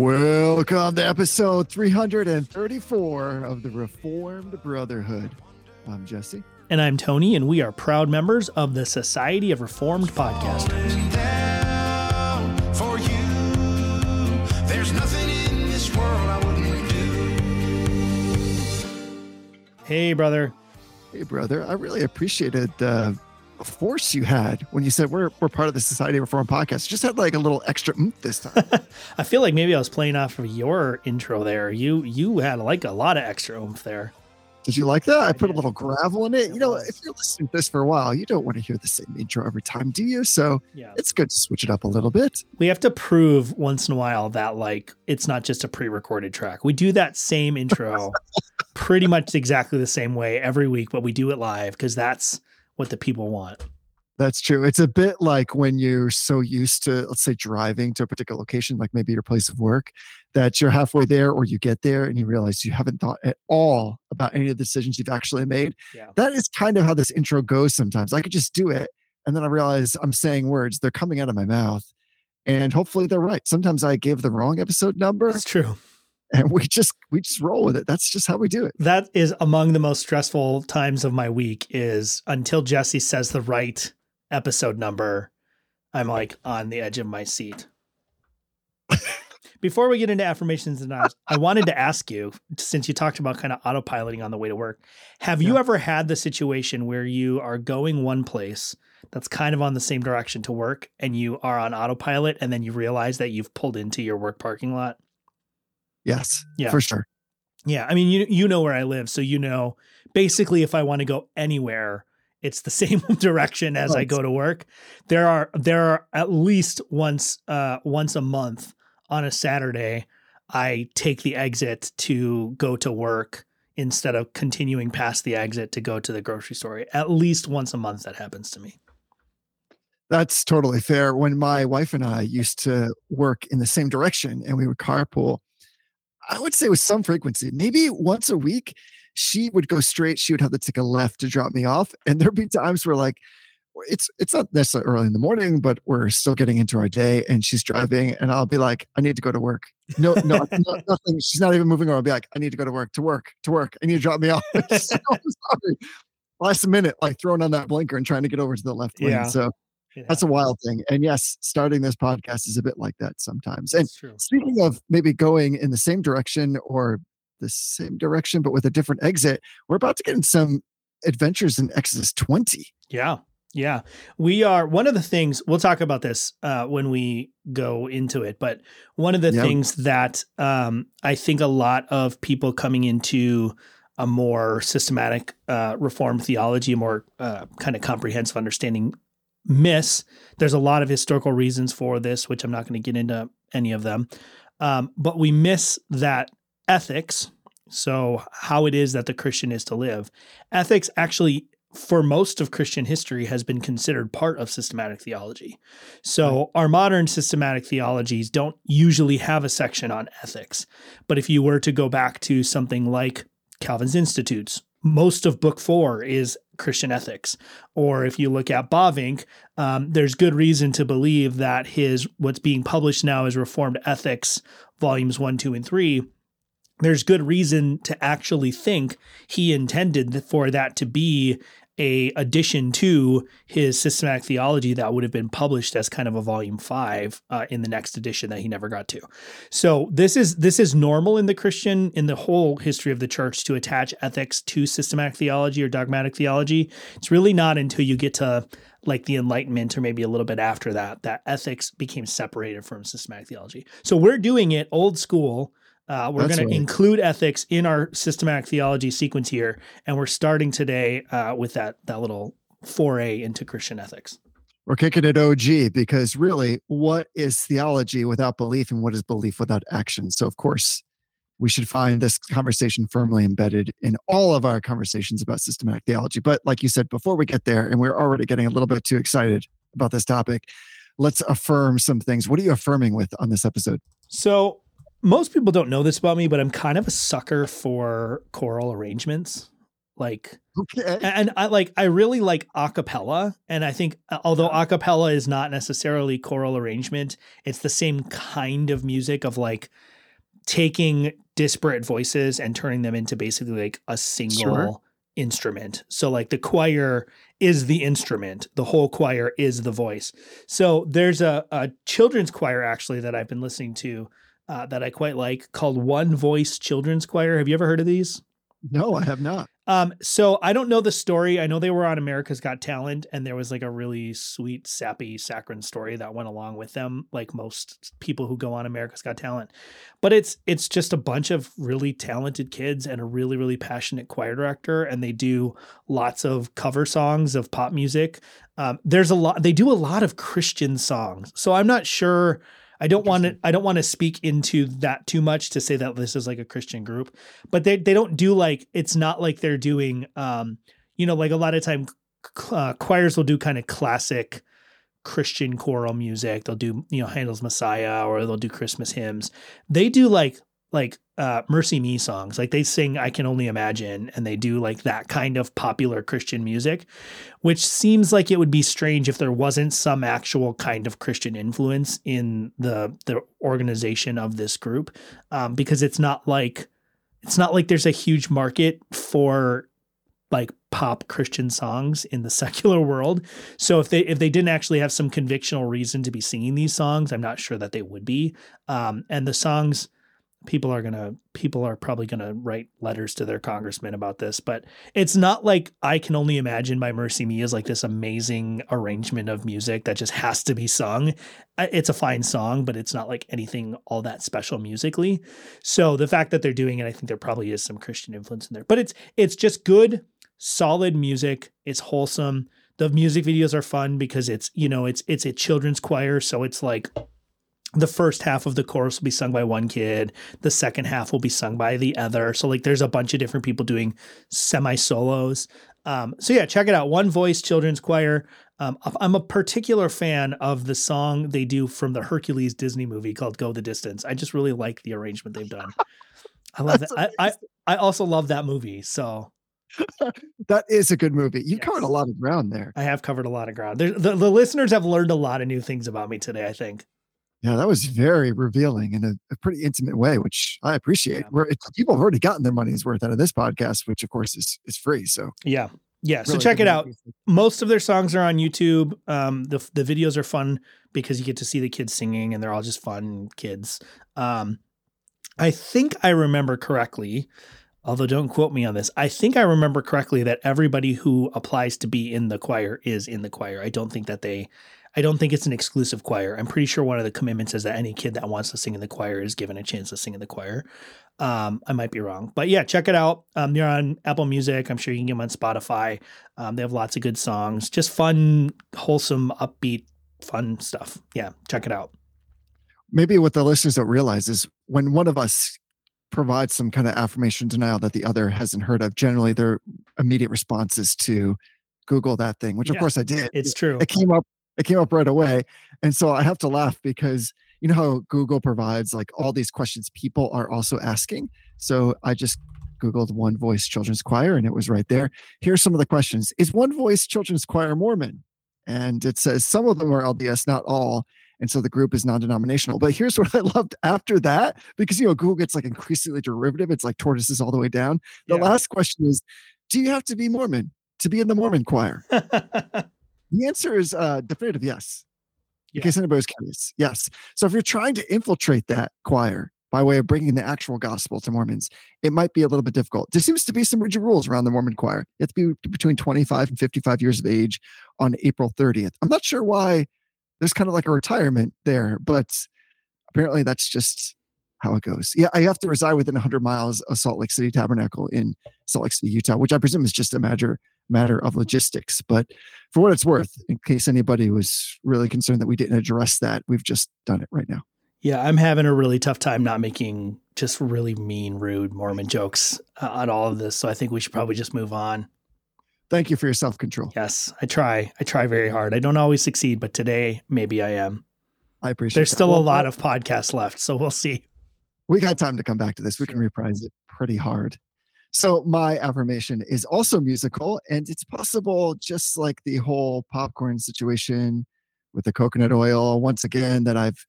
Welcome to episode 334 of the Reformed Brotherhood. I'm Jesse. And I'm Tony, and we are proud members of the Society of Reformed Podcasters. down for you. There's nothing in this world I wouldn't do. Hey, brother. Hey, brother. I really appreciated the force you had when you said we're, we're part of the Society of Reformed Podcast. Just had like a little extra oomph this time. I feel like maybe I was playing off of your intro there. You you had like a lot of extra oomph there. Did you like that? I put a little gravel in it. It You know, was. if you're listening to this for a while, you don't want to hear the same intro every time, do you? So Yeah. it's good to switch it up a little bit. We have to prove once in a while that like it's not just a pre-recorded track. We do that same intro pretty much exactly the same way every week, but we do it live because that's what the people want. That's true. It's a bit like when you're so used to, let's say, driving to a particular location, like maybe your place of work, that you're halfway there or you get there and you realize you haven't thought at all about any of the decisions you've actually made. Yeah. That is kind of how this intro goes sometimes. I could just do it and then I realize I'm saying words, they're coming out of my mouth. And hopefully they're right. Sometimes I gave the wrong episode number That's true. And we just we just roll with it. That's just how we do it. That is among the most stressful times of my week is until Jesse says the right episode number, I'm like on the edge of my seat. Before we get into affirmations and nods, I wanted to ask you, since you talked about kind of autopiloting on the way to work, have you ever had the situation where you are going one place that's kind of on the same direction to work and you are on autopilot and then you realize that you've pulled into your work parking lot? Yes. Yeah. For sure. Yeah, I mean, you you know where I live, so you know basically if I want to go anywhere, it's the same direction as I go to work. There are there are at least once uh once a month on a Saturday, I take the exit to go to work instead of continuing past the exit to go to the grocery store. At least once a month that happens to me. That's totally fair. When my wife and I used to work in the same direction and we would carpool, I would say with some frequency, maybe once a week, she would go straight. She would have to take a left to drop me off. And there'd be times where like it's it's not necessarily early in the morning, but we're still getting into our day and she's driving and I'll be like, I need to go to work. No, no, no nothing. She's not even moving on. I'll be like, I need to go to work, to work, to work. I need to drop me off. so sorry. Last minute, like throwing on that blinker and trying to get over to the left lane. Yeah. So That's a wild thing. And yes, starting this podcast is a bit like that sometimes. And speaking of maybe going in the same direction or the same direction, but with a different exit, we're about to get in some adventures in Exodus 20. Yeah. Yeah. We are one of the things we'll talk about this uh, when we go into it, but one of the Yeah. things that um, I think a lot of people coming into a more systematic uh, reform theology, a more uh, kind of comprehensive understanding miss. There's a lot of historical reasons for this, which I'm not going to get into any of them. Um, but we miss that ethics. So, how it is that the Christian is to live. Ethics actually for most of Christian history has been considered part of systematic theology. So our modern systematic theologies don't usually have a section on ethics. But if you were to go back to something like Calvin's Institutes, most of book four is Christian ethics. Or if you look at Bavinck, um, there's good reason to believe that his what's being published now is Reformed Ethics, volumes one, two, and three. There's good reason to actually think he intended for that to be a addition to his systematic theology that would have been published as kind of a volume five uh, in the next edition that he never got to. So this is this is normal in the Christian in the whole history of the church to attach ethics to systematic theology or dogmatic theology. It's really not until you get to like the Enlightenment or maybe a little bit after that that ethics became separated from systematic theology. So we're doing it old school. Uh, we're going right. to include ethics in our systematic theology sequence here, and we're starting today uh, with that that little foray into Christian ethics. We're kicking it OG because really, what is theology without belief and what is belief without action? So, of course, we should find this conversation firmly embedded in all of our conversations about systematic theology. But, like you said, before we get there, and we're already getting a little bit too excited about this topic, let's affirm some things. What are you affirming with on this episode? So most people don't know this about me, but I'm kind of a sucker for choral arrangements. Like Okay. and I like I really like acapella and I think although acapella is not necessarily choral arrangement, it's the same kind of music of like taking disparate voices and turning them into basically like a single instrument. So like the choir is the instrument, the whole choir is the voice. So there's a, a children's choir actually that I've been listening to uh, that I quite like called One Voice Children's Choir. Have you ever heard of these? No, I have not. Um, so I don't know the story. I know they were on America's Got Talent, and there was like a really sweet, sappy, saccharine story that went along with them, like most people who go on America's Got Talent. But it's it's just a bunch of really talented kids and a really, really passionate choir director, and they do lots of cover songs of pop music. Um, there's a lot. They do a lot of Christian songs, so I'm not sure. I don't want to I don't want to speak into that too much to say that this is like a Christian group, but they they don't do like it's not like they're doing um you know like a lot of time uh, choirs will do kind of classic Christian choral music. They'll do you know Handel's Messiah or they'll do Christmas hymns. They do like like uh MercyMe songs. Like they sing I Can Only Imagine and they do like that kind of popular Christian music, which seems like it would be strange if there wasn't some actual kind of Christian influence in the the organization of this group. Um, because it's not like it's not like there's a huge market for like pop Christian songs in the secular world. So if they if they didn't actually have some convictional reason to be singing these songs, I'm not sure that they would be. Um, and the songs people are gonna people are probably gonna write letters to their congressman about this but it's not like i can only imagine by mercy me is like this amazing arrangement of music that just has to be sung. It's a fine song but it's not like anything all that special musically. So the fact that they're doing it i think there probably is some christian influence in there but it's it's just good solid music. It's wholesome. The music videos are fun because it's you know it's it's a children's choir so it's like the first half of the chorus will be sung by one kid. The second half will be sung by the other. So like there's a bunch of different people doing semi solos um, so yeah check it out. One voice children's choir. Um, i'm a particular fan of the song they do from the hercules disney movie called go the distance. I just really like the arrangement they've done. I love that. I, I i also love that movie so. That is a good movie. You Yes. covered a lot of ground there. i have covered a lot of ground. There, the, the listeners have learned a lot of new things about me today i think Yeah, that was very revealing in a, a pretty intimate way, which I appreciate. Yeah. Where people have already gotten their money's worth out of this podcast, which of course is is free. So yeah yeah so really check it out movie. most of their songs are on YouTube. Um, the the videos are fun because you get to see the kids singing, and they're all just fun kids. Um, I think I remember correctly, although don't quote me on this. I think I remember correctly that everybody who applies to be in the choir is in the choir. I don't think that they. I don't think it's an exclusive choir. I'm pretty sure one of the commitments is that any kid that wants to sing in the choir is given a chance to sing in the choir. Um, I might be wrong, but yeah, check it out. Um, they're on Apple Music. I'm sure you can get them on Spotify. Um, they have lots of good songs, just fun, wholesome, upbeat, fun stuff. Yeah, check it out. maybe what the listeners don't realize is when one of us provides some kind of affirmation denial that the other hasn't heard of, generally their immediate response is to Google that thing, which of course I did. It's true. it came up it came up right away. And so i have to laugh because you know how google provides like all these questions people are also asking? So i just googled one voice children's choir and it was right there. Here's some of the questions. Is one voice children's choir mormon? And it says some of them are lds not all. And so the group is non-denominational. But here's what i loved after that because you know google gets like increasingly derivative. It's like tortoises all the way down. The Yeah. last question is do you have to be mormon to be in the mormon choir the answer is uh, definitive yes. In Yeah. case anybody's curious, yes. So if you're trying to infiltrate that choir by way of bringing the actual gospel to Mormons, it might be a little bit difficult. There seems to be some rigid rules around the Mormon choir. You have to be between 25 and 55 years of age on April 30th. I'm not sure why there's kind of like a retirement there, but apparently that's just how it goes. Yeah, I have to reside within 100 miles of Salt Lake City Tabernacle in Salt Lake City, Utah, which I presume is just a matter matter of logistics. But for what it's worth, in case anybody was really concerned that we didn't address that, we've just done it right now. yeah, I'm having a really tough time not making just really mean, rude Mormon jokes uh, on all of this. So I think we should probably just move on. Thank you for your self control. Yes, I try. I try very hard. I don't always succeed, but today maybe I am. I appreciate. There's that. still a Well, lot of podcasts left, so we'll see. we got time to come back to this. We can reprise it pretty hard. So my affirmation is also musical, and it's possible, just like the whole popcorn situation with the coconut oil, once again, that I've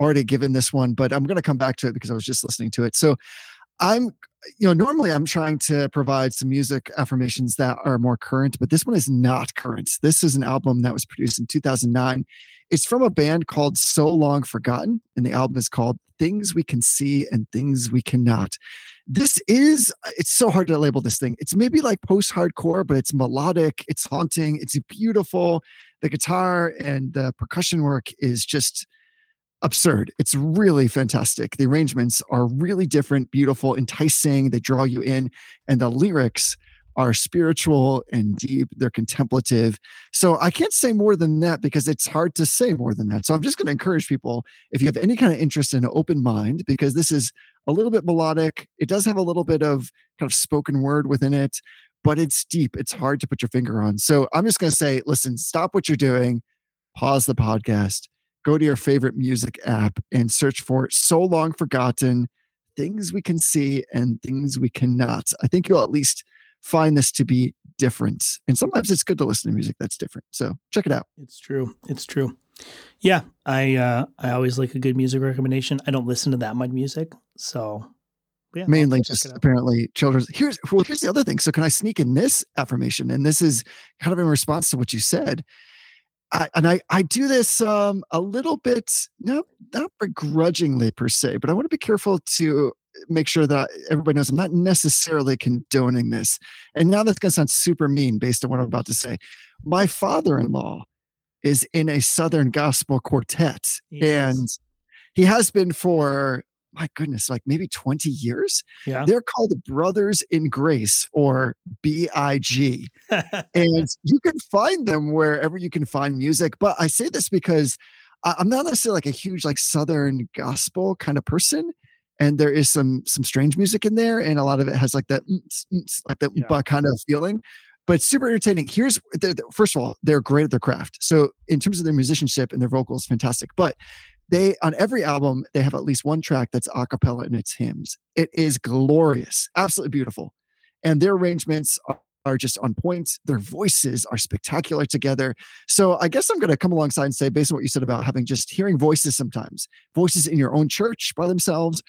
already given this one, but I'm going to come back to it because I was just listening to it. So I'm, you know, normally I'm trying to provide some music affirmations that are more current, but this one is not current. This is an album that was produced in 2009. It's from a band called So Long Forgotten, and the album is called Things We Can See and Things We Cannot. This is, uh, it's so hard to label this thing. It's maybe like post hardcore, but it's melodic, it's haunting, it's beautiful. The guitar and the percussion work is just absurd. It's really fantastic. The arrangements are really different, beautiful, enticing. They draw you in, and the lyrics are spiritual and deep. They're contemplative. So I can't say more than that because it's hard to say more than that. So I'm just going to encourage people if you have any kind of interest in an open mind, because this is a little bit melodic. It does have a little bit of kind of spoken word within it, but it's deep. It's hard to put your finger on. So I'm just going to say, listen, stop what you're doing, pause the podcast, go to your favorite music app and search for So Long Forgotten Things We Can See and Things We Cannot. I think you'll at least find this to be different. And sometimes it's good to listen to music that's different. So check it out. It's true. It's true. Yeah, I uh I always like a good music recommendation. I don't listen to that much music, so yeah, Mainly just apparently children's. Here's well, here's the other thing. So can I sneak in this affirmation? And this is kind of in response to what you said. I, and I, I do this um, a little bit, no, not begrudgingly per se, but I want to be careful to make sure that everybody knows I'm not necessarily condoning this. And now that's going to sound super mean based on what I'm about to say. My father in law is in a Southern gospel quartet, and he has been for, my goodness, like maybe 20 years. Yeah. They're called Brothers in Grace or BIG and you can find them wherever you can find music. But I say this because I'm not necessarily like a huge like Southern gospel kind of person, and there is some some strange music in there, and a lot of it has like that like that Yeah. Kind of feeling. But super entertaining. Here's they're- they're- first of all, they're great at their craft. So in terms of their musicianship and their vocals, fantastic. But they on every album they have at least one track that's a cappella and it's hymns. It is glorious, absolutely beautiful, and their arrangements are are just on point. Their voices are spectacular together. So I guess I'm going to come alongside and say, based on what you said about having just hearing voices sometimes, voices in your own church by themselves,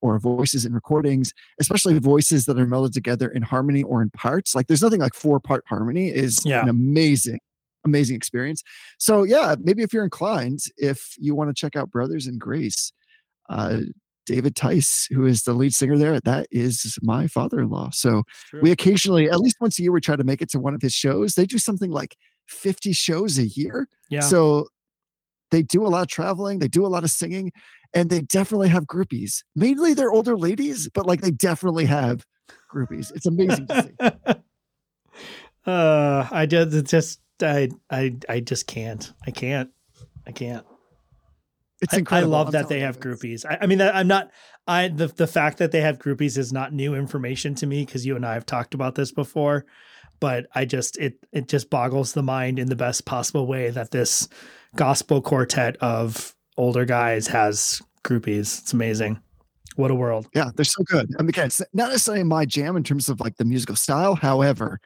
or voices in recordings, especially voices that are melded together in harmony or in parts. Like there's nothing like four part harmony is Yeah. an amazing, amazing experience. So yeah, maybe if you're inclined, if you want to check out Brothers in Grace, uh, David Tice, who is the lead singer there, that is my father-in-law. So we occasionally, at least once a year, we try to make it to one of his shows. They do something like 50 shows a year. yeah. So they do a lot of traveling, they do a lot of singing, and they definitely have groupies. Mainly they're older ladies, but like they definitely have groupies. It's amazing to see. uh I just just I I I just can't. I can't. I can't. It's I- incredible. I love I'm that they have groupies. I, I mean, that, I'm not. I the the fact that they have groupies is not new information to me because you and I have talked about this before. But I just it it just boggles the mind in the best possible way that this gospel quartet of older guys has groupies. It's amazing. What a world. Yeah, they're so good. I mean, again, it's not necessarily my jam in terms of like the musical style. However,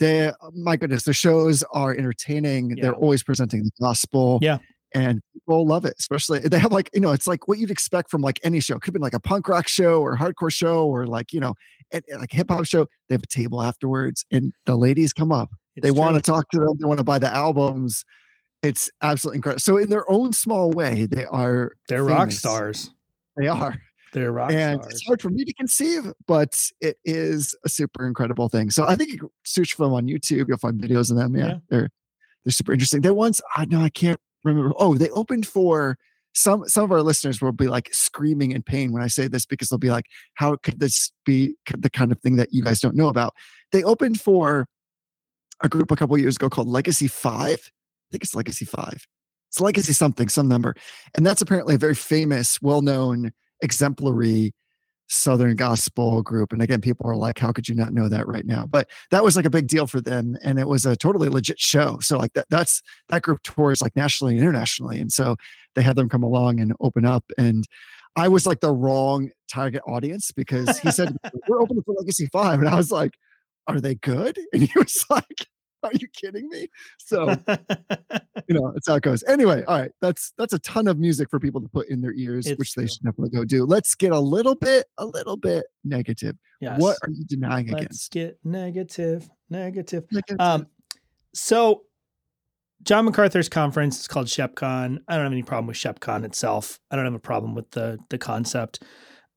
they, oh my goodness, the shows are entertaining. Yeah. They're always presenting the gospel. Yeah. And people love it, especially they have like, you know, it's like what you'd expect from like any show. Could have been like a punk rock show or hardcore show or like, you know, like hip hop show. They have a table afterwards and the ladies come up. It's they want to talk to them. They want to buy the albums. It's absolutely incredible. So in their own small way, they are They're rock stars. They are They're rock stars. and stars. it's hard for me to conceive, but it is a super incredible thing. So I think you can search for them on YouTube. You'll find videos of them. Yeah, Yeah. they're they're super interesting. They once I know I can't remember. Oh, they opened for some some of our listeners will be like screaming in pain when I say this because they'll be like, "How could this be the kind of thing that you guys don't know about?" They opened for a group a couple years ago called Legacy Five. I think it's Legacy Five. It's Legacy something, some number, and that's apparently a very famous, well-known exemplary southern gospel group. And again people are like how could you not know that right now? But that was like a big deal for them and it was a totally legit show. So like that that's that group tours like nationally and internationally. And so they had them come along and open up. And i was like the wrong target audience because he said we're opening for legacy 5 and i was like are they good? And he was like Are you kidding me? So you know, that's how it goes. Anyway, all right, that's that's a ton of music for people to put in their ears, It's which they should definitely go do. Let's get a little bit, a little bit negative. yes. What are you denying against? Let's against? get negative, negative. Negative. Um, so John MacArthur's conference is called ShepCon. I don't have any problem with ShepCon itself. I don't have a problem with the the concept.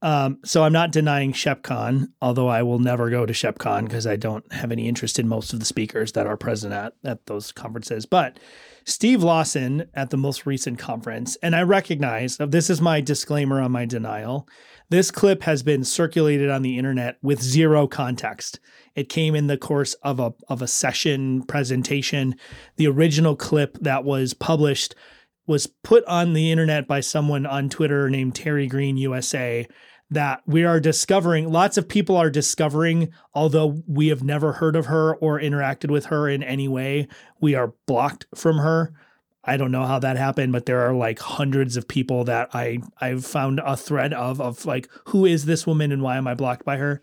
Um, so I'm not denying ShepCon, although I will never go to ShepCon because I don't have any interest in most of the speakers that are present at at those conferences. But Steve Lawson at the most recent conference, and I recognize this is my disclaimer on my denial. This clip has been circulated on the internet with zero context. It came in the course of a of a session presentation. The original clip that was published was put on the internet by someone on Twitter named Terry Green USA that we are discovering lots of people are discovering although we have never heard of her or interacted with her in any way we are blocked from her I don't know how that happened, but there are like hundreds of people that I I've found a thread of of like who is this woman and why am I blocked by her?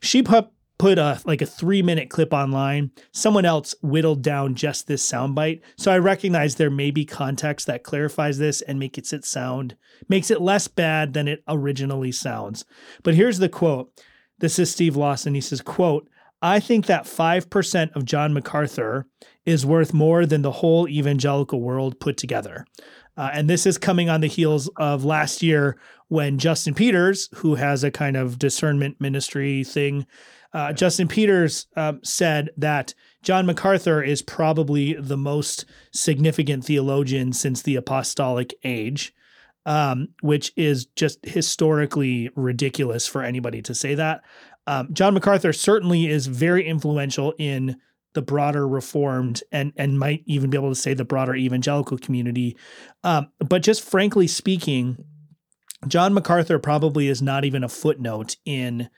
She put put a like a three minute clip online. Someone else whittled down just this soundbite, so I recognize there may be context that clarifies this and makes it sound makes it less bad than it originally sounds. But here's the quote. This is Steve Lawson. He says, "quote I think that five percent of John MacArthur." is worth more than the whole evangelical world put together. Uh, and this is coming on the heels of last year when Justin Peters, who has a kind of discernment ministry thing, uh, Justin Peters um, said that John MacArthur is probably the most significant theologian since the apostolic age. Um, which is just historically ridiculous for anybody to say that. Um, John MacArthur certainly is very influential in the broader reformed and and might even be able to say the broader evangelical community um, but just frankly speaking john macarthur probably is not even a footnote in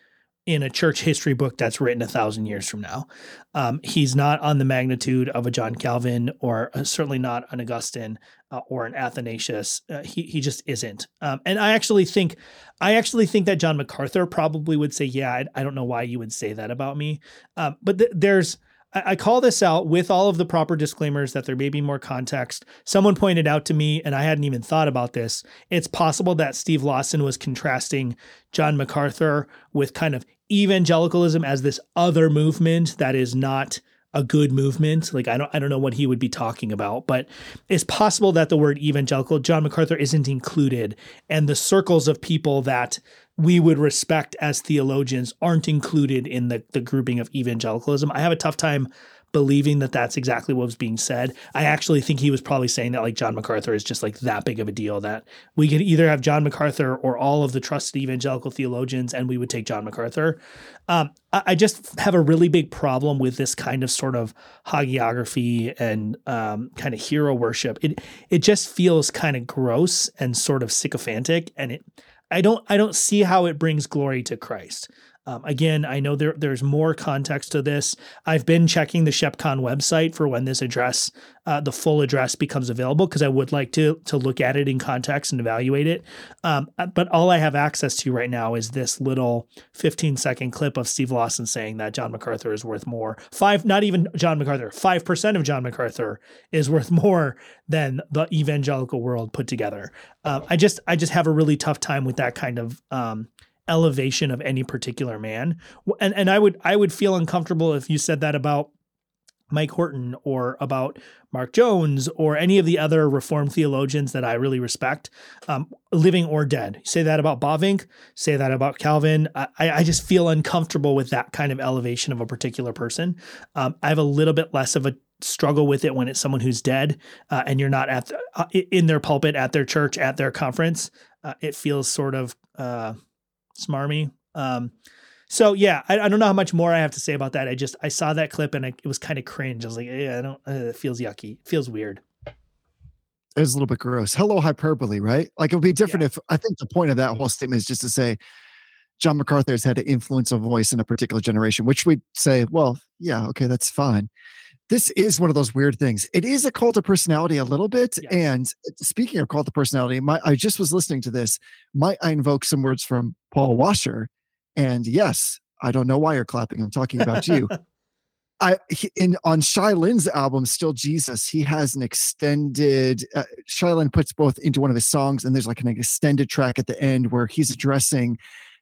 in a church history book that's written a thousand years from now um, he's not on the magnitude of a john calvin or uh, certainly not an augustine uh, or an athanasius uh, he, he just isn't um, and i actually think i actually think that john macarthur probably would say yeah i, I don't know why you would say that about me um, but th- there's I call this out with all of the proper disclaimers that there may be more context. Someone pointed out to me, and I hadn't even thought about this. It's possible that Steve Lawson was contrasting John MacArthur with kind of evangelicalism as this other movement that is not a good movement. Like I don't I don't know what he would be talking about, but it's possible that the word evangelical, John MacArthur isn't included, and the circles of people that we would respect as theologians aren't included in the, the grouping of evangelicalism. I have a tough time believing that that's exactly what was being said. I actually think he was probably saying that like John MacArthur is just like that big of a deal that we could either have John MacArthur or all of the trusted evangelical theologians and we would take John MacArthur. Um, I, I just have a really big problem with this kind of sort of hagiography and um, kind of hero worship. It it just feels kind of gross and sort of sycophantic and it I don't I don't see how it brings glory to Christ. Um, again, I know there there's more context to this. I've been checking the ShepCon website for when this address, uh, the full address becomes available, because I would like to to look at it in context and evaluate it. Um, but all I have access to right now is this little 15 second clip of Steve Lawson saying that John MacArthur is worth more. Five, not even John MacArthur, five percent of John MacArthur is worth more than the evangelical world put together. Um, I just I just have a really tough time with that kind of um, elevation of any particular man. And and I would I would feel uncomfortable if you said that about Mike Horton or about Mark Jones or any of the other Reformed theologians that I really respect, um, living or dead. Say that about Bavinck, say that about Calvin. I, I just feel uncomfortable with that kind of elevation of a particular person. Um, I have a little bit less of a struggle with it when it's someone who's dead uh, and you're not at the, uh, in their pulpit, at their church, at their conference. Uh, it feels sort of uh, smarmy. Um, so yeah, I, I, don't know how much more I have to say about that. I just I saw that clip and I, it was kind of cringe. I was like, yeah, I don't. Uh, it feels yucky. It feels weird. It was a little bit gross. Hello hyperbole, right? Like it would be different yeah. if I think the point of that whole statement is just to say John MacArthur has had to influence a voice in a particular generation, which we'd say, well, yeah, okay, that's fine. This is one of those weird things. It is a cult of personality a little bit. Yes. And speaking of cult of personality, my I just was listening to this. Might I invoke some words from Paul Washer? And yes, I don't know why you're clapping. I'm talking about you. I in on Shai Linne's album, Still Jesus, he has an extended. Uh, Shai Linne puts both into one of his songs, and there's like an extended track at the end where he's addressing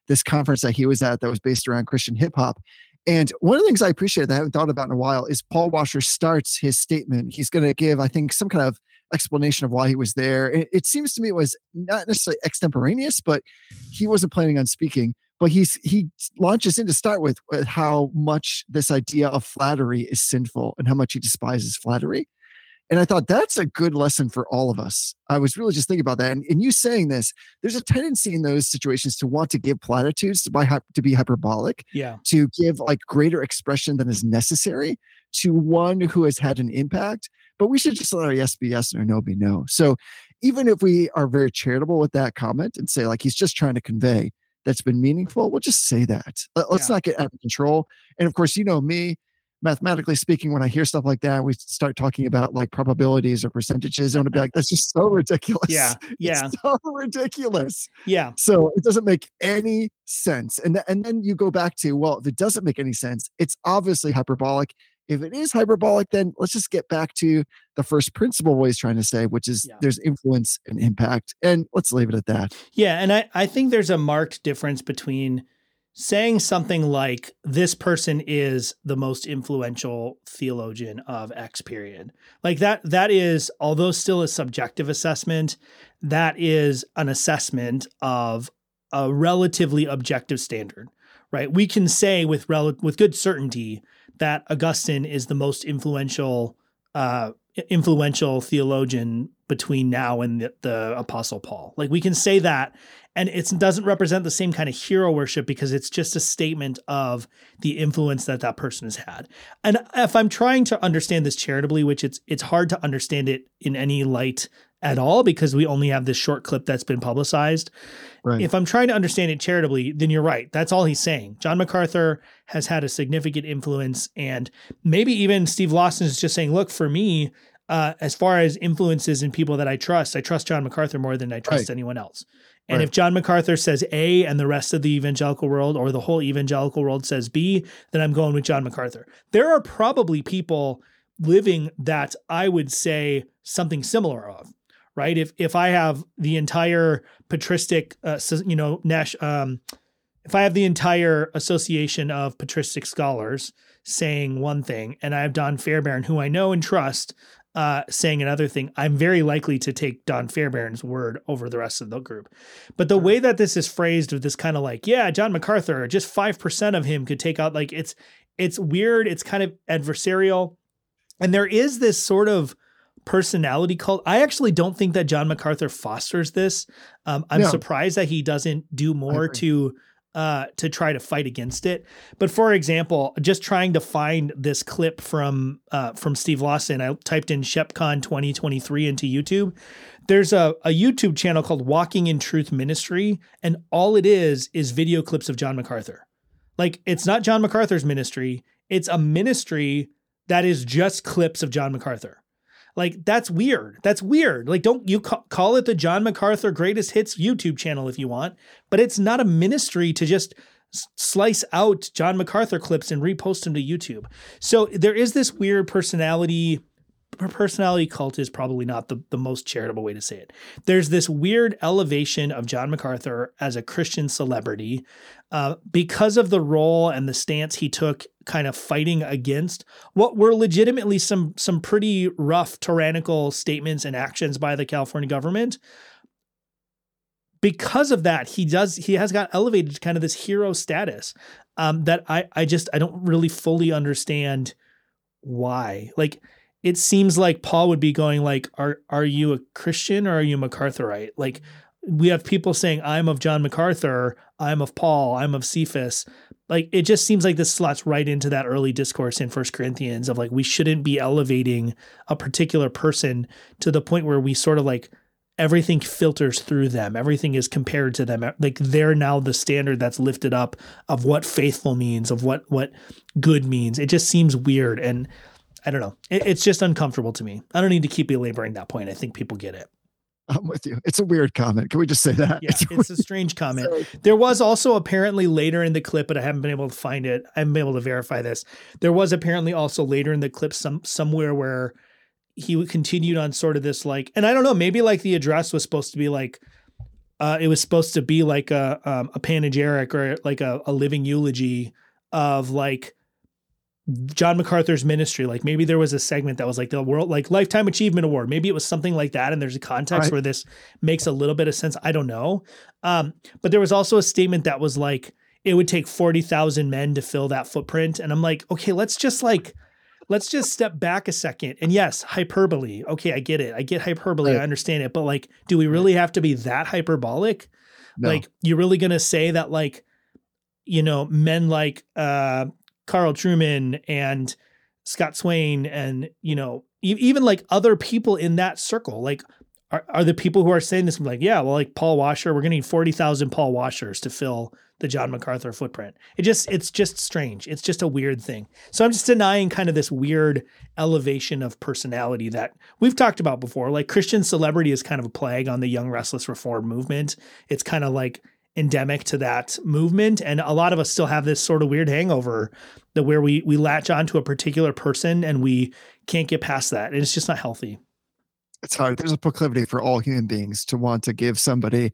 this conference that he was at that was based around Christian hip hop. And one of the things I appreciate that I haven't thought about in a while is Paul Washer starts his statement. He's going to give, I think, some kind of explanation of why he was there. It, seems to me it was not necessarily extemporaneous, but he wasn't planning on speaking. But he's he launches in to start with, with how much this idea of flattery is sinful and how much he despises flattery. And I thought that's a good lesson for all of us. I was really just thinking about that. And, and you saying this, there's a tendency in those situations to want to give platitudes, to, by, to be hyperbolic, Yeah. to give like greater expression than is necessary to one who has had an impact. But we should just let our yes be yes and our no be no. So even if we are very charitable with that comment and say, like, he's just trying to convey that's been meaningful, we'll just say that. Let- Let's Yeah. not get out of control. And of course, you know me, mathematically speaking, when I hear stuff like that, we start talking about like probabilities or percentages. I'm gonna be like, that's just so ridiculous. Yeah. Yeah. It's so ridiculous. Yeah. So it doesn't make any sense. And, th- and then you go back to, well, if it doesn't make any sense, it's obviously hyperbolic. If it is hyperbolic, then let's just get back to the first principle what he's trying to say, which is Yeah. there's influence and impact. And let's leave it at that. Yeah, and I, I think there's a marked difference between saying something like this person is the most influential theologian of X period. Like that that is although still a subjective assessment, that is an assessment of a relatively objective standard, right? We can say with rel- with good certainty that Augustine is the most influential uh influential theologian between now and the, the apostle paul like we can say that and it doesn't represent the same kind of hero worship because it's just a statement of the influence that that person has had and if i'm trying to understand this charitably which it's it's hard to understand it in any light at all because we only have this short clip that's been publicized Right. if I'm trying to understand it charitably, then you're right. That's all he's saying. John MacArthur has had a significant influence, and maybe even Steve Lawson is just saying, "Look, for me, uh, as far as influences and people that I trust, I trust John MacArthur more than I trust Right. anyone else." And Right. if John MacArthur says A and the rest of the evangelical world or the whole evangelical world says B, then I'm going with John MacArthur. There are probably people living that I would say something similar of, right? If if I have the entire patristic, uh, you know, Nash, um, if I have the entire association of patristic scholars saying one thing, and I have Don Fairbairn, who I know and trust, uh, saying another thing, I'm very likely to take Don Fairbairn's word over the rest of the group. But the way that this is phrased, with this kind of like, yeah, John MacArthur, just five percent of him could take out, like it's it's weird, it's kind of adversarial, and there is this sort of personality cult. I actually don't think that John MacArthur fosters this. Um, I'm No. surprised that he doesn't do more to uh, to try to fight against it. But for example, just trying to find this clip from uh, from Steve Lawson, I typed in ShepCon 2023 into YouTube. There's a, a YouTube channel called Walking in Truth Ministry, and all it is is video clips of John MacArthur. Like it's not John MacArthur's ministry; it's a ministry that is just clips of John MacArthur. Like that's weird. That's weird. Like don't you ca- call it the John MacArthur Greatest Hits YouTube channel if you want, but it's not a ministry to just slice out John MacArthur clips and repost them to YouTube. So there is this weird personality per- personality cult is probably not the, the most charitable way to say it. There's this weird elevation of John MacArthur as a Christian celebrity uh, because of the role and the stance he took kind of fighting against what were legitimately some some pretty rough tyrannical statements and actions by the California government. Because of that he does he has got elevated to kind of this hero status um, that I I just I don't really fully understand why. Like it seems like Paul would be going like are are you a Christian or are you MacArthurite? Like we have people saying I'm of John MacArthur I'm of Paul I'm of Cephas. Like it just seems like this slots right into that early discourse in First Corinthians of like we shouldn't be elevating a particular person to the point where we sort of like everything filters through them. Everything is compared to them. Like they're now the standard that's lifted up of what faithful means of what what good means. It just seems weird and i don't know. It, it's just uncomfortable to me. I don't need to keep belaboring that point. I think people get it I'm with you. It's a weird comment. Can we just say that? Yeah, it's, a strange comment. There was also apparently later in the clip, but I haven't been able to find it. I haven't been able to verify this. There was apparently also later in the clip some somewhere where he continued on sort of this like, and I don't know, maybe like the address was supposed to be like, uh, it was supposed to be like a um, a panegyric or like a, a living eulogy of like John MacArthur's ministry. Like maybe there was a segment that was like the world like lifetime achievement award. Maybe it was something like that. And there's a context Right. where this makes a little bit of sense. I don't know. Um, but there was also a statement that was like it would take 40,000 men to fill that footprint. And I'm like, okay, let's just like let's just step back a second. And yes, hyperbole. Okay, I get it. I get hyperbole. Right. I understand it. But like, do we really have to be that hyperbolic? No. Like, you're really gonna say that like, you know, men like uh Carl Trueman and Scott Swain and you know, e- even like other people in that circle, like are, are the people who are saying this like, yeah, well, like Paul Washer, we're gonna need 40,000 Paul Washers to fill the John MacArthur footprint. It just, it's just strange. It's just a weird thing. So I'm just denying kind of this weird elevation of personality that we've talked about before. Like Christian celebrity is kind of a plague on the young restless reform movement. It's kind of like endemic to that movement. And a lot of us still have this sort of weird hangover that where we we latch onto a particular person and we can't get past that. And it's just not healthy. it's hard. There's a proclivity for all human beings to want to give somebody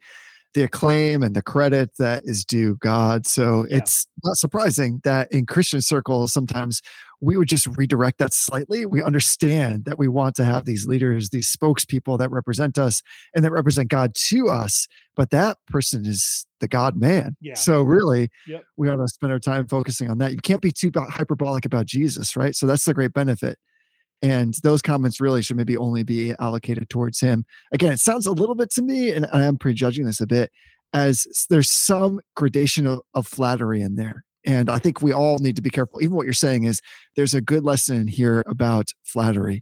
the acclaim and the credit that is due God. So Yeah. it's not surprising that in Christian circles, sometimes we would just redirect that slightly. We understand that we want to have these leaders, these spokespeople that represent us and that represent God to us, but that person is the God man. Yeah. So really, Yep. we ought to spend our time focusing on that. You can't be too hyperbolic about Jesus, right? So that's the great benefit. And those comments really should maybe only be allocated towards him. Again, it sounds a little bit to me, and I am prejudging this a bit, as there's some gradation of, of flattery in there. And I think we all need to be careful. Even what you're saying is there's a good lesson here about flattery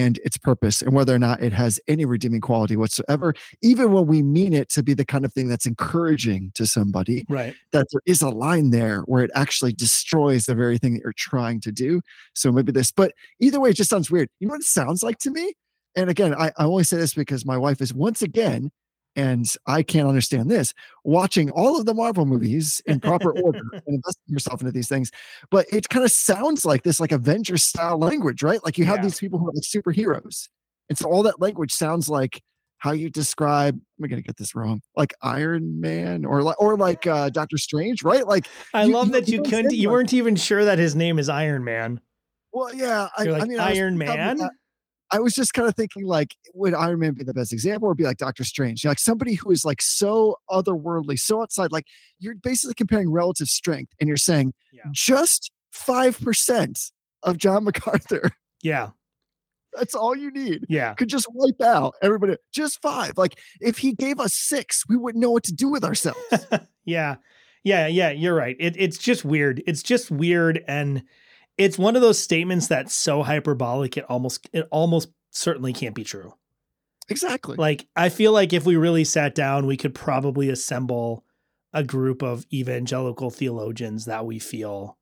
and its purpose and whether or not it has any redeeming quality whatsoever, even when we mean it to be the kind of thing that's encouraging to somebody Right. that there is a line there where it actually destroys the very thing that you're trying to do. So maybe this, but either way, it just sounds weird. You know what it sounds like to me? And again, I, I only say this because my wife is once again, and I can't understand this, watching all of the Marvel movies in proper order and investing yourself into these things. But it kind of sounds like this, like Avengers style language, right? Like you have Yeah. these people who are like superheroes. And so all that language sounds like how you describe, Am I'm gonna get this wrong, like Iron Man or like or like uh Doctor Strange, right? Like I You- love you- that you you couldn't you weren't even sure that his name is Iron Man. Well, yeah, I, You're like I mean, I Iron about Man? I was just kind of thinking, like, would Iron Man be the best example, or be like Doctor Strange, like somebody who is like so otherworldly, so outside? Like, you're basically comparing relative strength, and you're saying Yeah. just five percent of John MacArthur. Yeah. That's all you need. Yeah. Could just wipe out everybody. Just five. Like, if he gave us six, we wouldn't know what to do with ourselves. yeah. Yeah, yeah, you're right. It, it's just weird. It's just weird and it's one of those statements that's so hyperbolic it almost it almost certainly can't be true. exactly. Like I feel like if we really sat down, we could probably assemble a group of evangelical theologians that we feel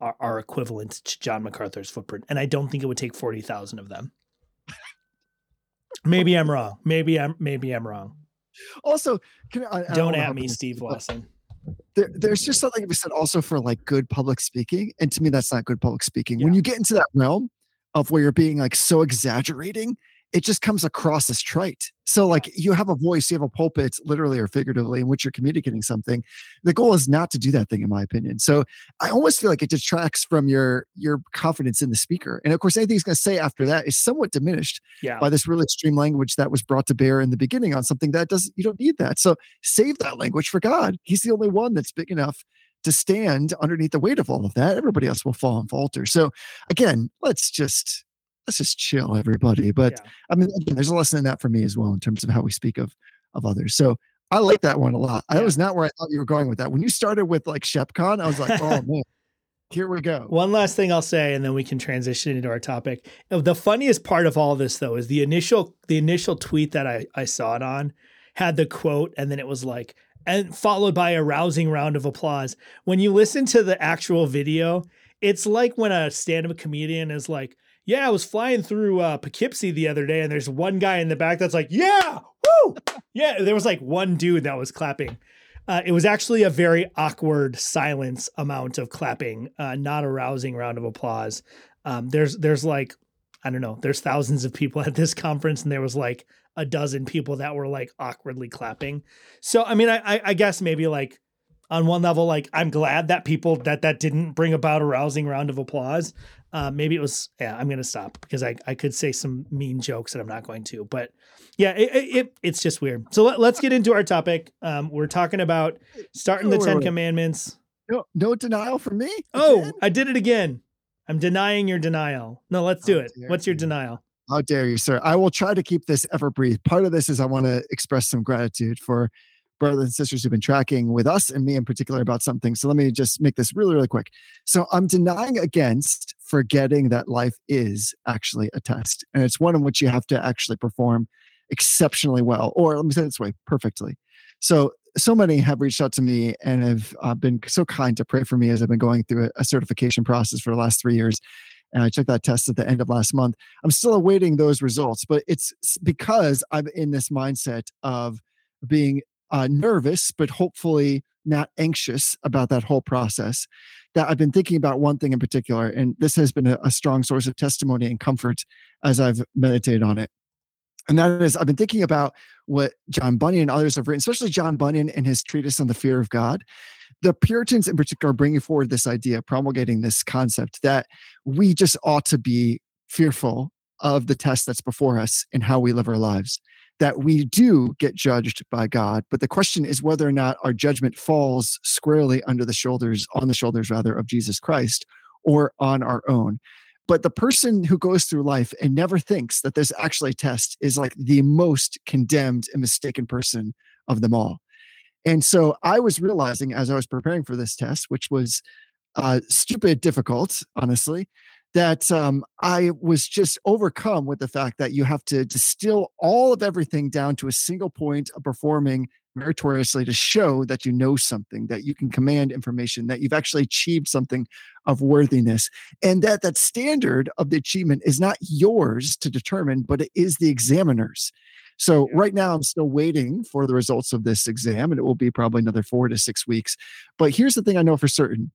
are, are equivalent to John MacArthur's footprint. And I don't think it would take 40,000 of them. Maybe I'm wrong. Maybe I'm maybe I'm wrong. also, can I, I Don't wanna at me, Steve oh. but- Wesson. There, there's just something to be said also for like good public speaking. And to me, that's not good public speaking. When you get into that realm of where you're being like so exaggerating, it just comes across as trite. So, like, you have a voice, you have a pulpit, literally or figuratively, in which you're communicating something. The goal is not to do that thing, in my opinion. So, I almost feel like it detracts from your your confidence in the speaker. And of course, anything he's going to say after that is somewhat diminished Yeah. by this really extreme language that was brought to bear in the beginning on something that doesn't you don't need that so save that language for god he's the only one that's big enough to stand underneath the weight of all of that everybody else will fall and falter so again let's just let's just chill everybody but Yeah. i mean there's a lesson in that for me as well in terms of how we speak of of others so i like that one a lot Yeah. i was not where i thought you were going with that when you started with like shepcon i was like oh man here we go One last thing I'll say, and then we can transition into our topic. Uh, The funniest part of all this, though, is the initial the initial tweet that I, I saw it on had the quote, and then it was like, and followed by a rousing round of applause. When you listen to the actual video, it's like when a stand-up comedian is like, Yeah, I was flying through uh, Poughkeepsie the other day, and there's one guy in the back that's like, "Yeah, woo, yeah." There was like one dude that was clapping. Uh, it was actually a very awkward silence amount of clapping, uh, not a rousing round of applause. Um, there's there's like I don't know, there's thousands of people at this conference, and there was like a dozen people that were like awkwardly clapping. So I mean, I I, I guess maybe like on one level, like I'm glad that people that that didn't bring about a rousing round of applause. Uh, maybe it was. Yeah, I'm gonna stop because I I could say some mean jokes that I'm not going to. But yeah, it, it, it it's just weird. So let, us get into our topic. Um, we're talking about starting the Ten. Commandments. No, no denial from me. Oh, Again? I did it again. I'm denying your denial. No, let's do How it. What's your you. denial? How dare you, sir? I will try to keep this ever brief. Part of this is I want to express some gratitude for brothers and sisters who've been tracking with us and me in particular about something. So let me just make this really, really quick. So I'm denying against forgetting that life is actually a test. And it's one in which you have to actually perform exceptionally well, or let me say it this way perfectly. So, so many have reached out to me and have uh, been so kind to pray for me as I've been going through a, a certification process for the last three years. And I took that test at the end of last month. I'm still awaiting those results, but it's because I'm in this mindset of being uh, nervous, but hopefully not anxious about that whole process. That I've been thinking about one thing in particular, and this has been a, a strong source of testimony and comfort as I've meditated on it. And that is, I've been thinking about what John Bunyan and others have written, especially John Bunyan and his treatise on the fear of God. The Puritans, in particular, are bringing forward this idea, promulgating this concept that we just ought to be fearful of the test that's before us and how we live our lives. That we do get judged by God, but the question is whether or not our judgment falls squarely under the shoulders, on the shoulders rather, of Jesus Christ or on our own. But the person who goes through life and never thinks that there's actually a test is like the most condemned and mistaken person of them all. And so I was realizing as I was preparing for this test, which was uh, stupid difficult, honestly, that um, I was just overcome with the fact that you have to distill all of everything down to a single point of performing meritoriously to show that you know something, that you can command information, that you've actually achieved something of worthiness, and that that standard of the achievement is not yours to determine, but it is the examiner's. So right now, I'm still waiting for the results of this exam, and it will be probably another four to six weeks. But here's the thing I know for certain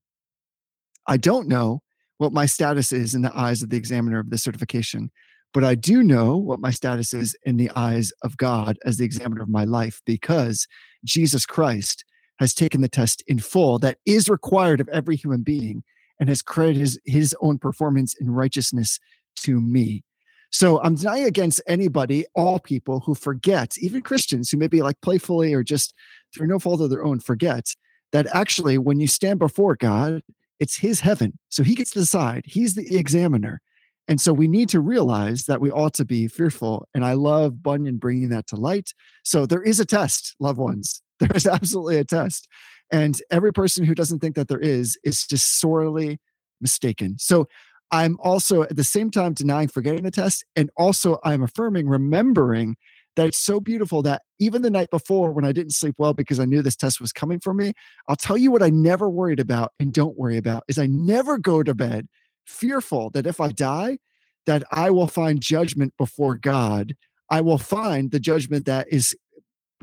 I don't know what my status is in the eyes of the examiner of this certification, but I do know what my status is in the eyes of God as the examiner of my life because Jesus Christ has taken the test in full that is required of every human being and has credited his, his own performance in righteousness to me. So I'm denying against anybody, all people who forget, even Christians who maybe like playfully or just through no fault of their own forget that actually when you stand before God, it's his heaven. So he gets to decide. He's the examiner. And so we need to realize that we ought to be fearful. And I love Bunyan bringing that to light. So there is a test, loved ones. There is absolutely a test. And every person who doesn't think that there is is just sorely mistaken. So I'm also at the same time denying forgetting the test. And also I'm affirming, remembering that it's so beautiful that even the night before when I didn't sleep well because I knew this test was coming for me, I'll tell you what I never worried about and don't worry about is I never go to bed fearful that if I die, that I will find judgment before God. I will find the judgment that is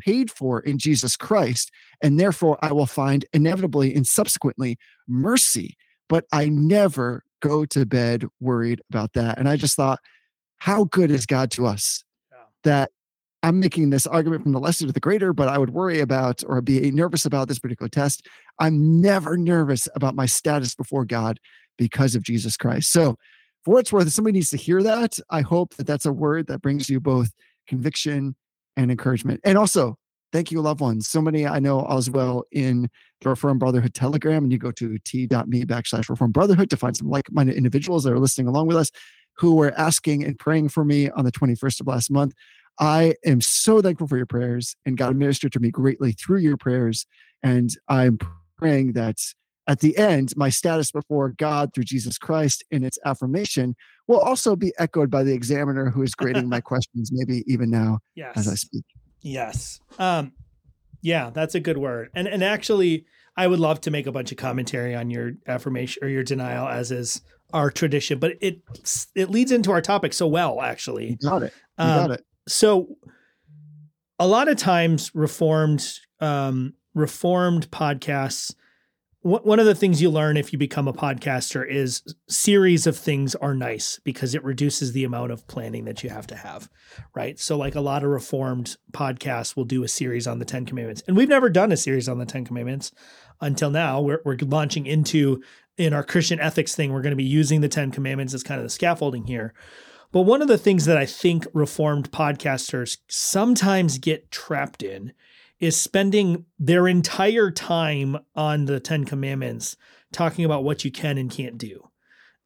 paid for in Jesus Christ. And therefore, I will find inevitably and subsequently mercy. But I never go to bed worried about that. And I just thought, how good is God to us that I'm making this argument from the lesser to the greater, but I would worry about or be nervous about this particular test. I'm never nervous about my status before God because of Jesus Christ. So, for what it's worth, if somebody needs to hear that, I hope that that's a word that brings you both conviction and encouragement. And also, thank you, loved ones. So many I know as well in the Reformed Brotherhood Telegram, and you go to t.me backslash Reformed Brotherhood to find some like minded individuals that are listening along with us who were asking and praying for me on the 21st of last month. I am so thankful for your prayers, and God ministered to me greatly through your prayers. And I'm praying that at the end, my status before God through Jesus Christ in its affirmation will also be echoed by the examiner who is grading my questions, maybe even now Yes. as I speak. Yes. Um, yeah, that's a good word. And and actually, I would love to make a bunch of commentary on your affirmation or your denial, as is our tradition, but it it leads into our topic so well, actually. You got it. You Um, got it. So a lot of times reformed um reformed podcasts one of the things you learn if you become a podcaster is series of things are nice because it reduces the amount of planning that you have to have right? So like a lot of reformed podcasts will do a series on the 10 commandments and we've never done a series on the 10 commandments until now. We're, we're launching into in our christian ethics thing we're going to be using the 10 commandments as kind of the scaffolding here but one of the things that I think reformed podcasters sometimes get trapped in is spending their entire time on the 10 commandments talking about what you can and can't do.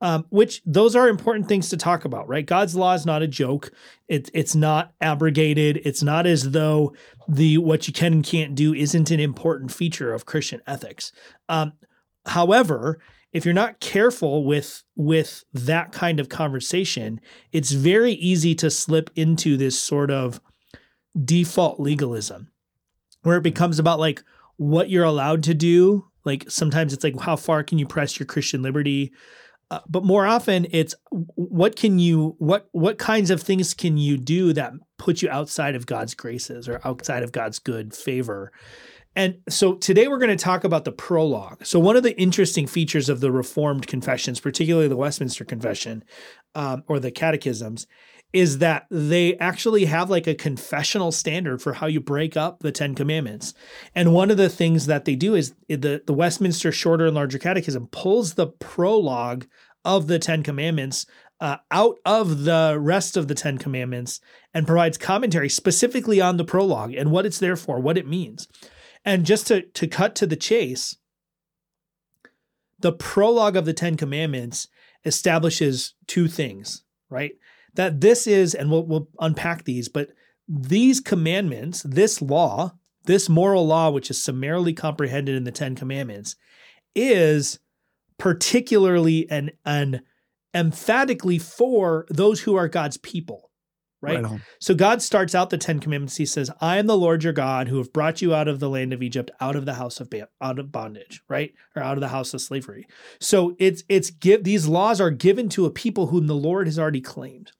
Um, which those are important things to talk about, right? God's law is not a joke. It, it's not abrogated. It's not as though the what you can and can't do isn't an important feature of Christian ethics. Um, however, if you're not careful with with that kind of conversation, it's very easy to slip into this sort of default legalism where it becomes about like what you're allowed to do. Like sometimes it's like how far can you press your Christian liberty? Uh, but more often it's what can you what what kinds of things can you do that put you outside of God's graces or outside of God's good favor? And so today we're going to talk about the prologue. So one of the interesting features of the Reformed confessions, particularly the Westminster Confession um, or the catechisms, is that they actually have like a confessional standard for how you break up the Ten Commandments. And one of the things that they do is the, the Westminster Shorter and Larger Catechism pulls the prologue of the Ten Commandments uh, out of the rest of the Ten Commandments and provides commentary specifically on the prologue and what it's there for, what it means. And just to, to cut to the chase, the prologue of the Ten Commandments establishes two things, right? That this is, and we'll, we'll unpack these, but these commandments, this law, this moral law, which is summarily comprehended in the Ten Commandments, is particularly and, and emphatically for those who are God's people, right? on. So God starts out the Ten Commandments. He says, "I am the Lord your God, who have brought you out of the land of Egypt, out of the house of ba- out of bondage, right, or out of the house of slavery." So it's it's give these laws are given to a people whom the Lord has already claimed.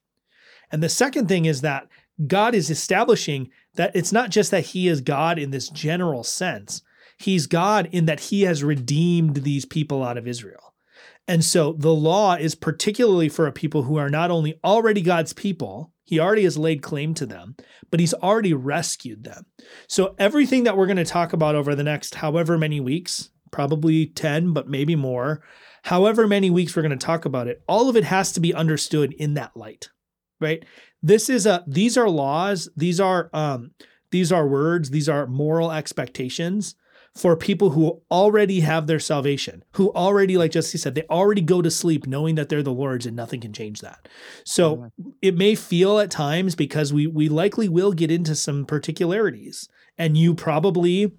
And the second thing is that God is establishing that it's not just that He is God in this general sense. He's God in that He has redeemed these people out of Israel. And so the law is particularly for a people who are not only already God's people, he already has laid claim to them, but he's already rescued them. So everything that we're going to talk about over the next however many weeks, probably 10, but maybe more, however many weeks we're going to talk about it, all of it has to be understood in that light, right? This is a these are laws, these are um these are words, these are moral expectations for people who already have their salvation, who already, like Jesse said, they already go to sleep knowing that they're the Lord's and nothing can change that. So it may feel at times because we we likely will get into some particularities, and you probably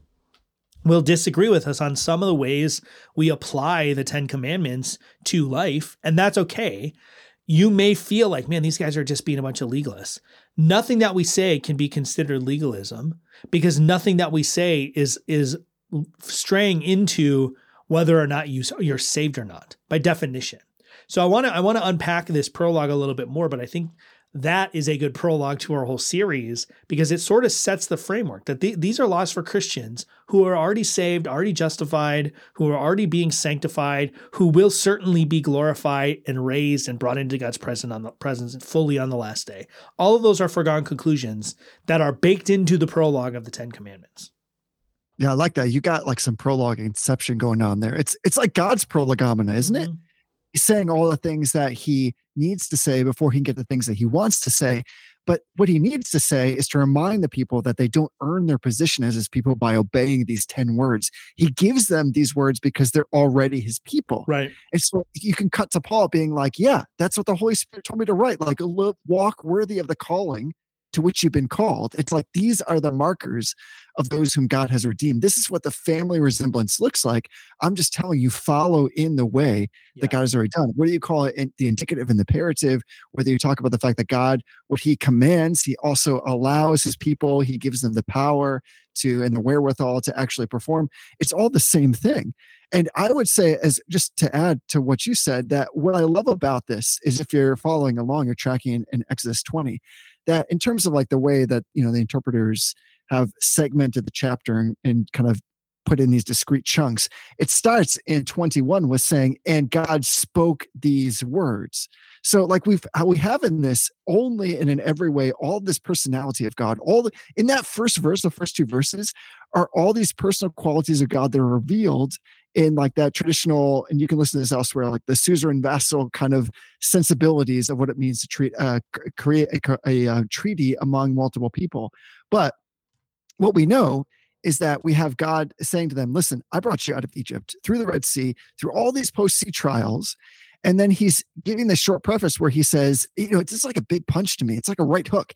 will disagree with us on some of the ways we apply the Ten Commandments to life, and that's okay. You may feel like, man, these guys are just being a bunch of legalists. Nothing that we say can be considered legalism because nothing that we say is is straying into whether or not you you're saved or not by definition. So I want to I want to unpack this prologue a little bit more, but I think that is a good prologue to our whole series because it sort of sets the framework that the, these are laws for Christians who are already saved, already justified, who are already being sanctified, who will certainly be glorified and raised and brought into God's presence on the presence fully on the last day. All of those are foregone conclusions that are baked into the prologue of the Ten Commandments. Yeah, I like that. You got like some prologue inception going on there. It's it's like God's prolegomena, isn't it? Mhm. He's saying all the things that he needs to say before he can get the things that he wants to say. But what he needs to say is to remind the people that they don't earn their position as his people by obeying these 10 words. He gives them these words because they're already his people. Right. And so you can cut to Paul being like, yeah, that's what the Holy Spirit told me to write. Like, a walk worthy of the calling to which you've been called. It's like these are the markers of those whom God has redeemed. This is what the family resemblance looks like. I'm just telling you, follow in the way Yeah. that God has already done. What do you call it? The indicative and the imperative, whether you talk about the fact that God, what he commands, he also allows his people, he gives them the power to and the wherewithal to actually perform. It's all the same thing. And I would say, as just to add to what you said, that what I love about this is if you're following along, you're tracking in, in Exodus 20, that in terms of like the way that you know the interpreters have segmented the chapter and, and kind of put in these discrete chunks, it starts in 21 with saying, and God spoke these words. So, like we've we have in this only and in every way, all this personality of God, all the in that first verse, the first two verses are all these personal qualities of God that are revealed in like that traditional, and you can listen to this elsewhere, like the suzerain vassal kind of sensibilities of what it means to treat uh, create a, co- a, uh treaty among multiple people. But what we know is that we have God saying to them, "Listen, I brought you out of Egypt through the Red Sea, through all these post sea trials." And then he's giving this short preface where he says, "You know, it's just like a big punch to me. It's like a right hook."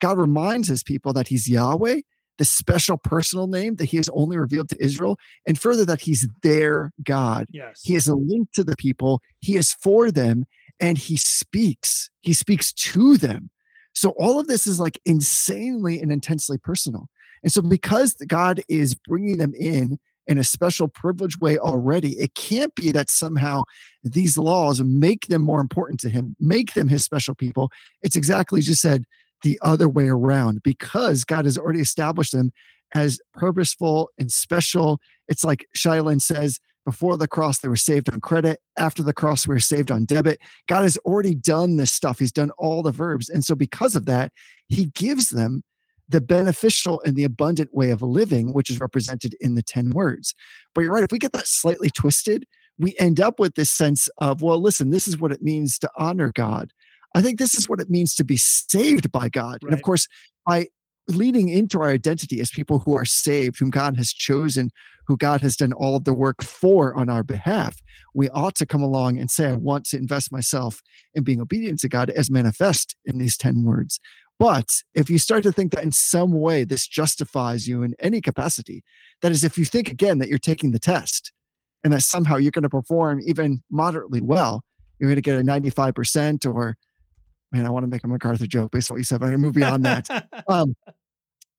God reminds his people that he's Yahweh, the special personal name that he has only revealed to Israel, and further that he's their God. Yes. He is a link to the people, he is for them, and he speaks. He speaks to them. So all of this is like insanely and intensely personal. And so because God is bringing them in in a special privileged way already, it can't be that somehow these laws make them more important to him, make them his special people. It's exactly as you said, the other way around because God has already established them as purposeful and special. It's like Shiloh says, before the cross, they were saved on credit. After the cross, we were saved on debit. God has already done this stuff. He's done all the verbs. And so, because of that, He gives them the beneficial and the abundant way of living, which is represented in the 10 words. But you're right, if we get that slightly twisted, we end up with this sense of, well, listen, this is what it means to honor God. I think this is what it means to be saved by God. And of course, by leading into our identity as people who are saved, whom God has chosen, who God has done all of the work for on our behalf, we ought to come along and say, I want to invest myself in being obedient to God as manifest in these 10 words. But if you start to think that in some way this justifies you in any capacity, that is, if you think again that you're taking the test and that somehow you're going to perform even moderately well, you're going to get a 95% or, man, I want to make a MacArthur joke based on what you said, but I'm going to move beyond that um,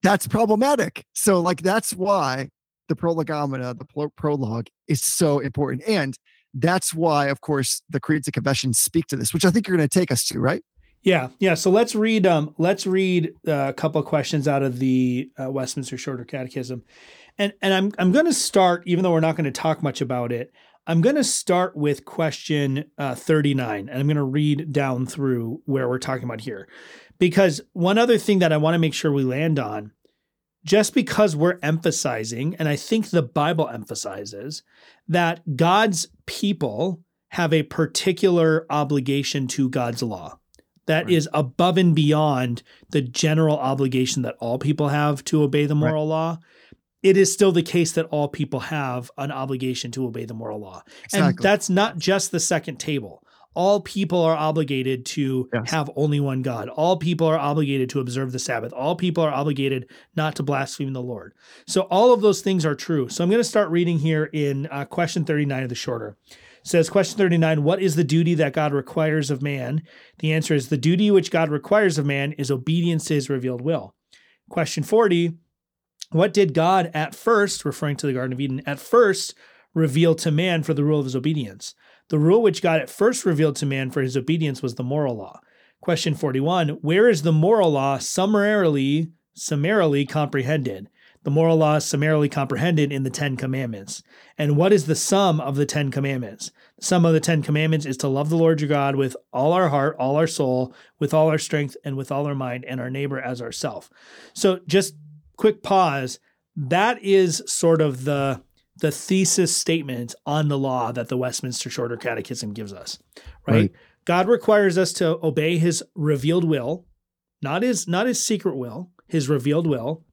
that's problematic. So, like, that's why the prolegomena, the pro- prologue, is so important, and that's why, of course, the creeds and confessions speak to this, which I think you're going to take us to, right? Yeah, yeah. So let's read. Um, let's read uh, a couple of questions out of the uh, Westminster Shorter Catechism, and and I'm I'm going to start, even though we're not going to talk much about it. I'm going to start with question uh, 39, and I'm going to read down through where we're talking about here, because one other thing that I want to make sure we land on, just because we're emphasizing, and I think the Bible emphasizes that God's people have a particular obligation to God's law that is Right. above and beyond the general obligation that all people have to obey the Right. moral law. It is still the case that all people have an obligation to obey the moral law. And that's not just the second table. All people are obligated to Yes. have only one God. All people are obligated to observe the Sabbath. All people are obligated not to blaspheme the Lord. So all of those things are true. So I'm going to start reading here in uh, question 39 of the shorter. It says question 39, what is the duty that God requires of man? The answer is the duty which God requires of man is obedience to his revealed will. Question 40, what did God at first, referring to the Garden of Eden, at first reveal to man for the rule of his obedience? The rule which God at first revealed to man for his obedience was the moral law. Question 41, where is the moral law summarily, summarily comprehended? The moral law is summarily comprehended in the Ten Commandments. And what is the sum of the Ten Commandments? The sum of the Ten Commandments is to love the Lord your God with all our heart, all our soul, with all our strength, and with all our mind, and our neighbor as ourself. So just quick pause. That is sort of the the thesis statement on the law that the Westminster Shorter Catechism gives us. Right? Right. God requires us to obey his revealed will, not his not his secret will, his revealed will.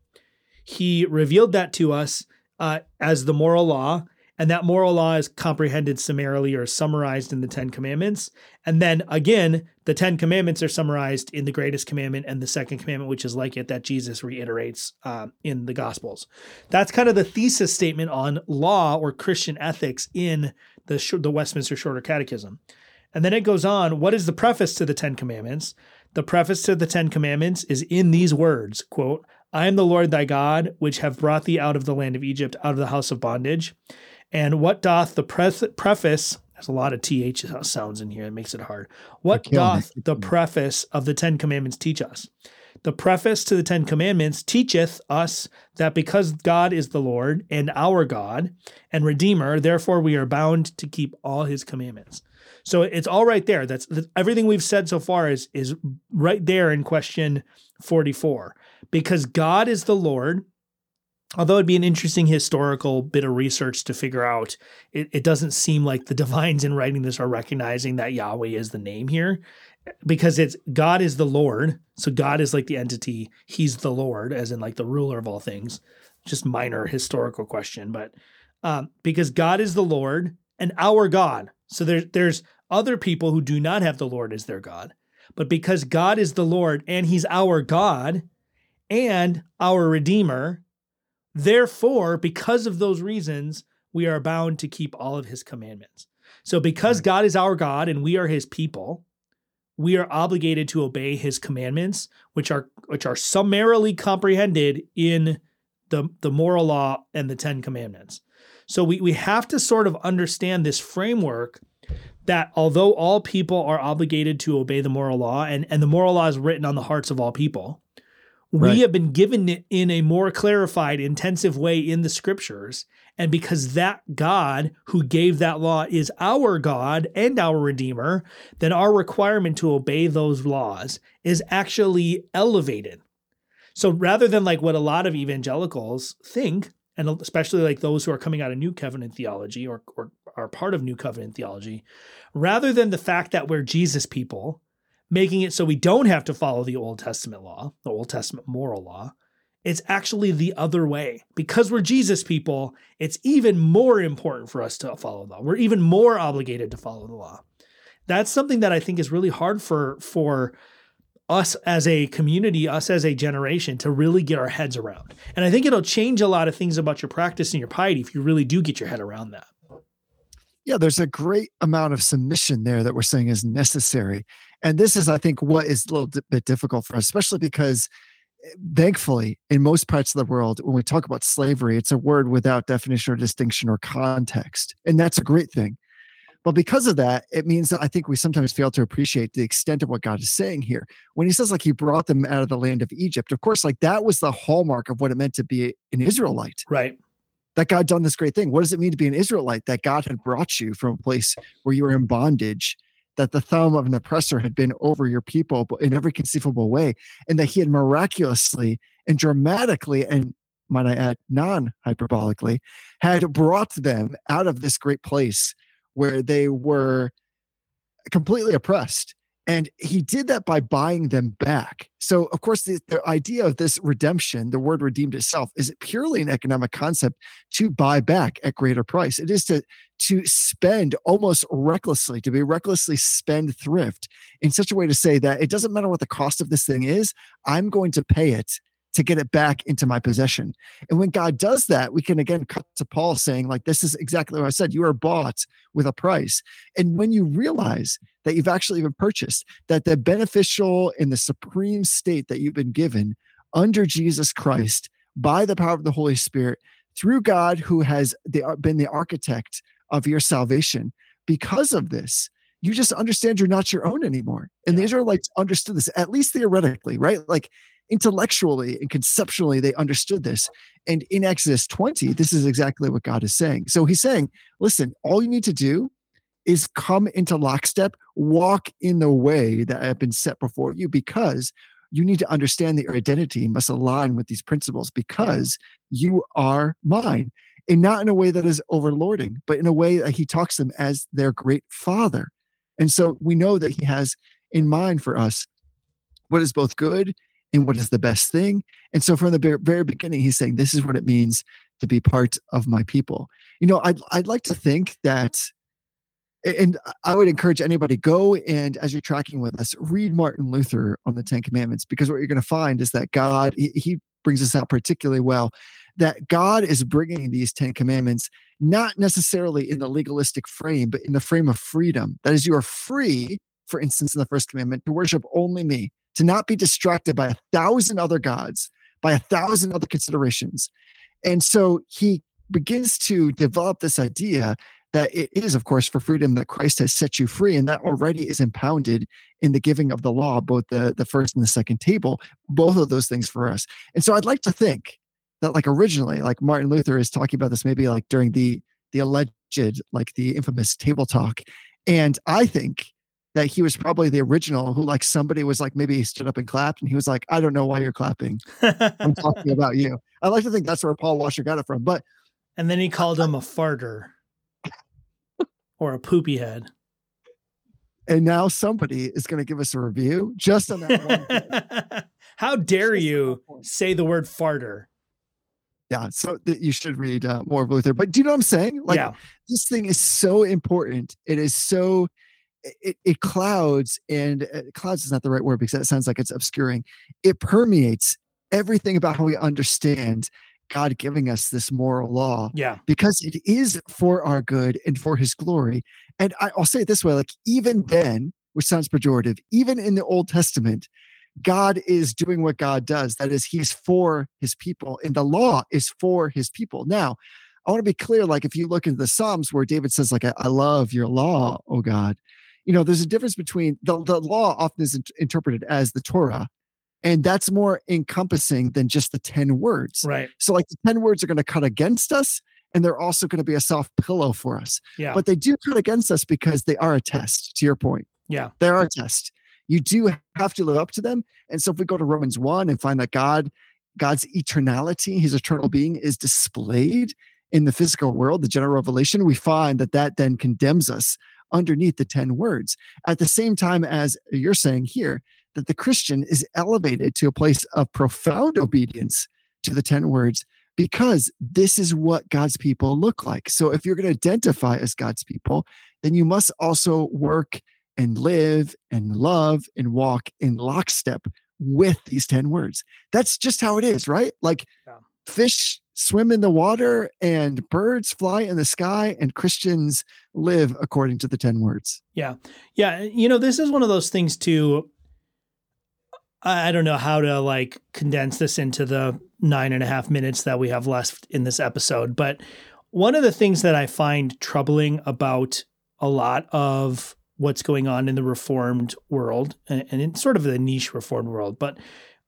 He revealed that to us uh, as the moral law, And that moral law is comprehended summarily or summarized in the Ten Commandments. And then again, the Ten Commandments are summarized in the greatest commandment and the second commandment, which is like it that Jesus reiterates uh, in the Gospels. That's kind of the thesis statement on law or Christian ethics in the, the Westminster Shorter Catechism. And then it goes on what is the preface to the Ten Commandments? The preface to the Ten Commandments is in these words quote, I am the Lord thy God, which have brought thee out of the land of Egypt, out of the house of bondage. And what doth the preface, there's a lot of TH sounds in here, it makes it hard. What doth the preface of the Ten Commandments teach us? The preface to the Ten Commandments teacheth us that because God is the Lord and our God and Redeemer, therefore we are bound to keep all his commandments. So it's all right there. That's, that's everything we've said so far is is right there in question 44. Because God is the Lord, although it'd be an interesting historical bit of research to figure out, it, it doesn't seem like the divines in writing this are recognizing that Yahweh is the name here because it's God is the Lord. So God is like the entity, he's the Lord, as in like the ruler of all things. Just minor historical question, but um, because God is the Lord and our God. So there's there's other people who do not have the Lord as their God. But because God is the Lord and he's our God and our Redeemer, therefore, because of those reasons, we are bound to keep all of his commandments. So because right. God is our God and we are his people, we are obligated to obey his commandments, which are which are summarily comprehended in the, the moral law and the Ten Commandments. So we, we have to sort of understand this framework that although all people are obligated to obey the moral law, and, and the moral law is written on the hearts of all people, right. we have been given it in a more clarified, intensive way in the scriptures. And because that God who gave that law is our God and our Redeemer, then our requirement to obey those laws is actually elevated. So rather than like what a lot of evangelicals think, and especially like those who are coming out of New Covenant theology or, or are part of New Covenant theology, rather than the fact that we're Jesus people, making it so we don't have to follow the Old Testament law, the Old Testament moral law, it's actually the other way. Because we're Jesus people, it's even more important for us to follow the law. We're even more obligated to follow the law. That's something that I think is really hard for for us as a community, us as a generation to really get our heads around. And I think it'll change a lot of things about your practice and your piety if you really do get your head around that. Yeah, there's a great amount of submission there that we're saying is necessary. And this is, I think, what is a little bit difficult for us, especially because eh, thankfully, in most parts of the world, when we talk about slavery, it's a word without definition or distinction or context. And that's a great thing. But because of that, it means that I think we sometimes fail to appreciate the extent of what God is saying here. When he says, like, he brought them out of the land of Egypt, of course, like that was the hallmark of what it meant to be an Israelite. Right. That God done this great thing. What does it mean to be an Israelite? That God had brought you from a place where you were in bondage, that the thumb of an oppressor had been over your people in every conceivable way, and that he had miraculously and dramatically and might I add, non hyperbolically, had brought them out of this great place where they were completely oppressed. And he did that by buying them back. So, of course, the, the, idea of this redemption, the word redeemed itself, is purely an economic concept to buy back at greater price. It is to, to spend almost recklessly, to be recklessly spend thrift in such a way to say that it doesn't matter what the cost of this thing is, I'm going to pay it to get it back into my possession. And when God does that, we can again cut to Paul saying, like, this is exactly what I said. You are bought with a price. And when you realize that you've actually been purchased, that the beneficial in the supreme state that you've been given under Jesus Christ by the power of the Holy Spirit through God who has uh, been the architect of your salvation, because of this, you just understand you're not your own anymore. And the Israelites understood this, at least theoretically, right? Like intellectually and conceptually they understood this. And in exodus 20 this is exactly what god is saying. So he's saying listen all you need to do is come into lockstep walk in the way that I have been set before you because you need to understand that your identity must align with these principles because you are mine. And not in a way that is overlording but in a way that he talks them as their great father. And so we know that he has in mind for us what is both good and what is the best thing. And so from the very beginning, he's saying this is what it means to be part of my people. You know, I'd I'd like to think that and I would encourage anybody go and as you're tracking with us, read Martin Luther on the Ten Commandments because what you're going to find is that God he, he brings this out particularly well that God is bringing these Ten Commandments not necessarily in the legalistic frame, but in the frame of freedom. That is, you are free, for instance, in the first commandment, to worship only me, to not be distracted by a thousand other gods, by a thousand other considerations. And so he begins to develop this idea that it is, of course, for freedom that Christ has set you free, and that already is impounded in the giving of the law, both the, the first and the second table, both of those things for us. And so I'd like to think that, like originally, like Martin Luther is talking about this, maybe like during the the alleged, like the infamous table talk. And I think that he was probably the original who like somebody was like maybe he stood up and clapped and he was like, I don't know why you're clapping. I'm talking about you. I like to think that's where Paul Washer got it from. But and then he called him a farter or a poopy head. And now somebody is going to give us a review just on that one. How dare you say the word farter? Yeah, so you should read uh, more of Luther. But do you know what I'm saying? Like yeah. this thing is so important. It is so it, it clouds and uh, clouds is not the right word because that sounds like it's obscuring. It permeates everything about how we understand God giving us this moral law. Yeah. Because it is for our good and for his glory. And I, I'll say it this way like, even then, which sounds pejorative, even in the Old Testament, God is doing what God does. That is, he's for his people, and the law is for his people. Now, I want to be clear like, if you look into the Psalms where David says, like, I love your law, oh God, you know, there's a difference between the, the law often is interpreted as the Torah, and that's more encompassing than just the 10 words. Right. So, like, the 10 words are going to cut against us, and they're also going to be a soft pillow for us. Yeah. But they do cut against us because they are a test, to your point. Yeah. They are a test. You do have to live up to them. And so, if we go to Romans 1 and find that God, God's eternality, his eternal being is displayed in the physical world, the general revelation, we find that that then condemns us underneath the 10 words. At the same time as you're saying here, that the Christian is elevated to a place of profound obedience to the 10 words because this is what God's people look like. So if you're going to identify as God's people, then you must also work and live and love and walk in lockstep with these 10 words. That's just how it is, right? Like yeah. fish swim in the water and birds fly in the sky and Christians live according to the 10 words. Yeah. Yeah. You know, this is one of those things too. I don't know how to like condense this into the nine and a half minutes that we have left in this episode, but one of the things that I find troubling about a lot of what's going on in the reformed world and in sort of the niche reformed world, but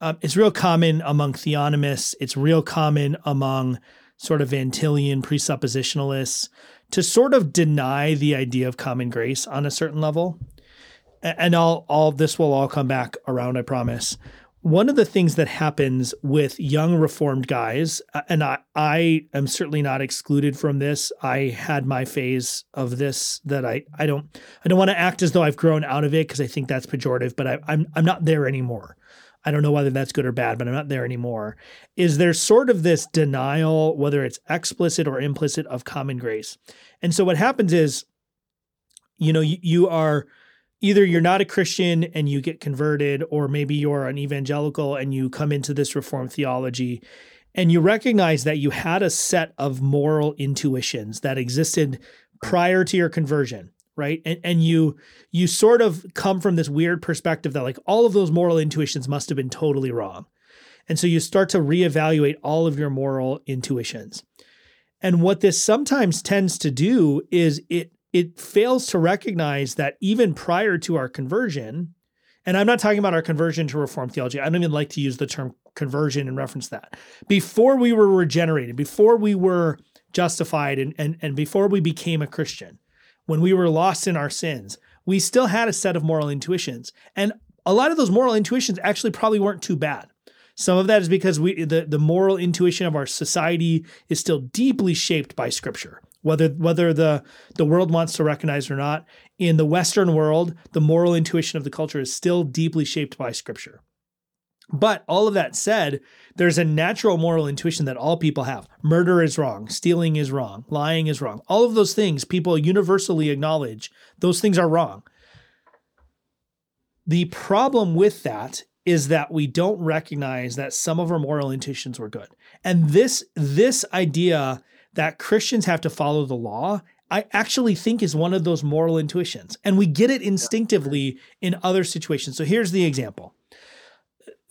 um, it's real common among theonomists. It's real common among sort of Van Tillian presuppositionalists to sort of deny the idea of common grace on a certain level. And all, all this will all come back around, I promise. One of the things that happens with young reformed guys, and I, I am certainly not excluded from this. I had my phase of this that I, I don't I don't want to act as though I've grown out of it because I think that's pejorative, but I, I'm I'm not there anymore. I don't know whether that's good or bad, but I'm not there anymore. Is there sort of this denial, whether it's explicit or implicit, of common grace? And so what happens is, you know, you, you are either you're not a Christian and you get converted, or maybe you're an evangelical and you come into this reformed theology and you recognize that you had a set of moral intuitions that existed prior to your conversion right? And and you you sort of come from this weird perspective that like all of those moral intuitions must have been totally wrong. And so you start to reevaluate all of your moral intuitions. And what this sometimes tends to do is it it fails to recognize that even prior to our conversion and i'm not talking about our conversion to reformed theology i don't even like to use the term conversion in reference that. Before we were regenerated before we were justified and, and, and before we became a christian when we were lost in our sins, we still had a set of moral intuitions. And a lot of those moral intuitions actually probably weren't too bad. Some of that is because we the, the moral intuition of our society is still deeply shaped by scripture. Whether whether the, the world wants to recognize or not, in the Western world, the moral intuition of the culture is still deeply shaped by scripture. But all of that said, there's a natural moral intuition that all people have. Murder is wrong, stealing is wrong, lying is wrong. All of those things people universally acknowledge, those things are wrong. The problem with that is that we don't recognize that some of our moral intuitions were good. And this this idea that Christians have to follow the law, I actually think is one of those moral intuitions. And we get it instinctively in other situations. So here's the example.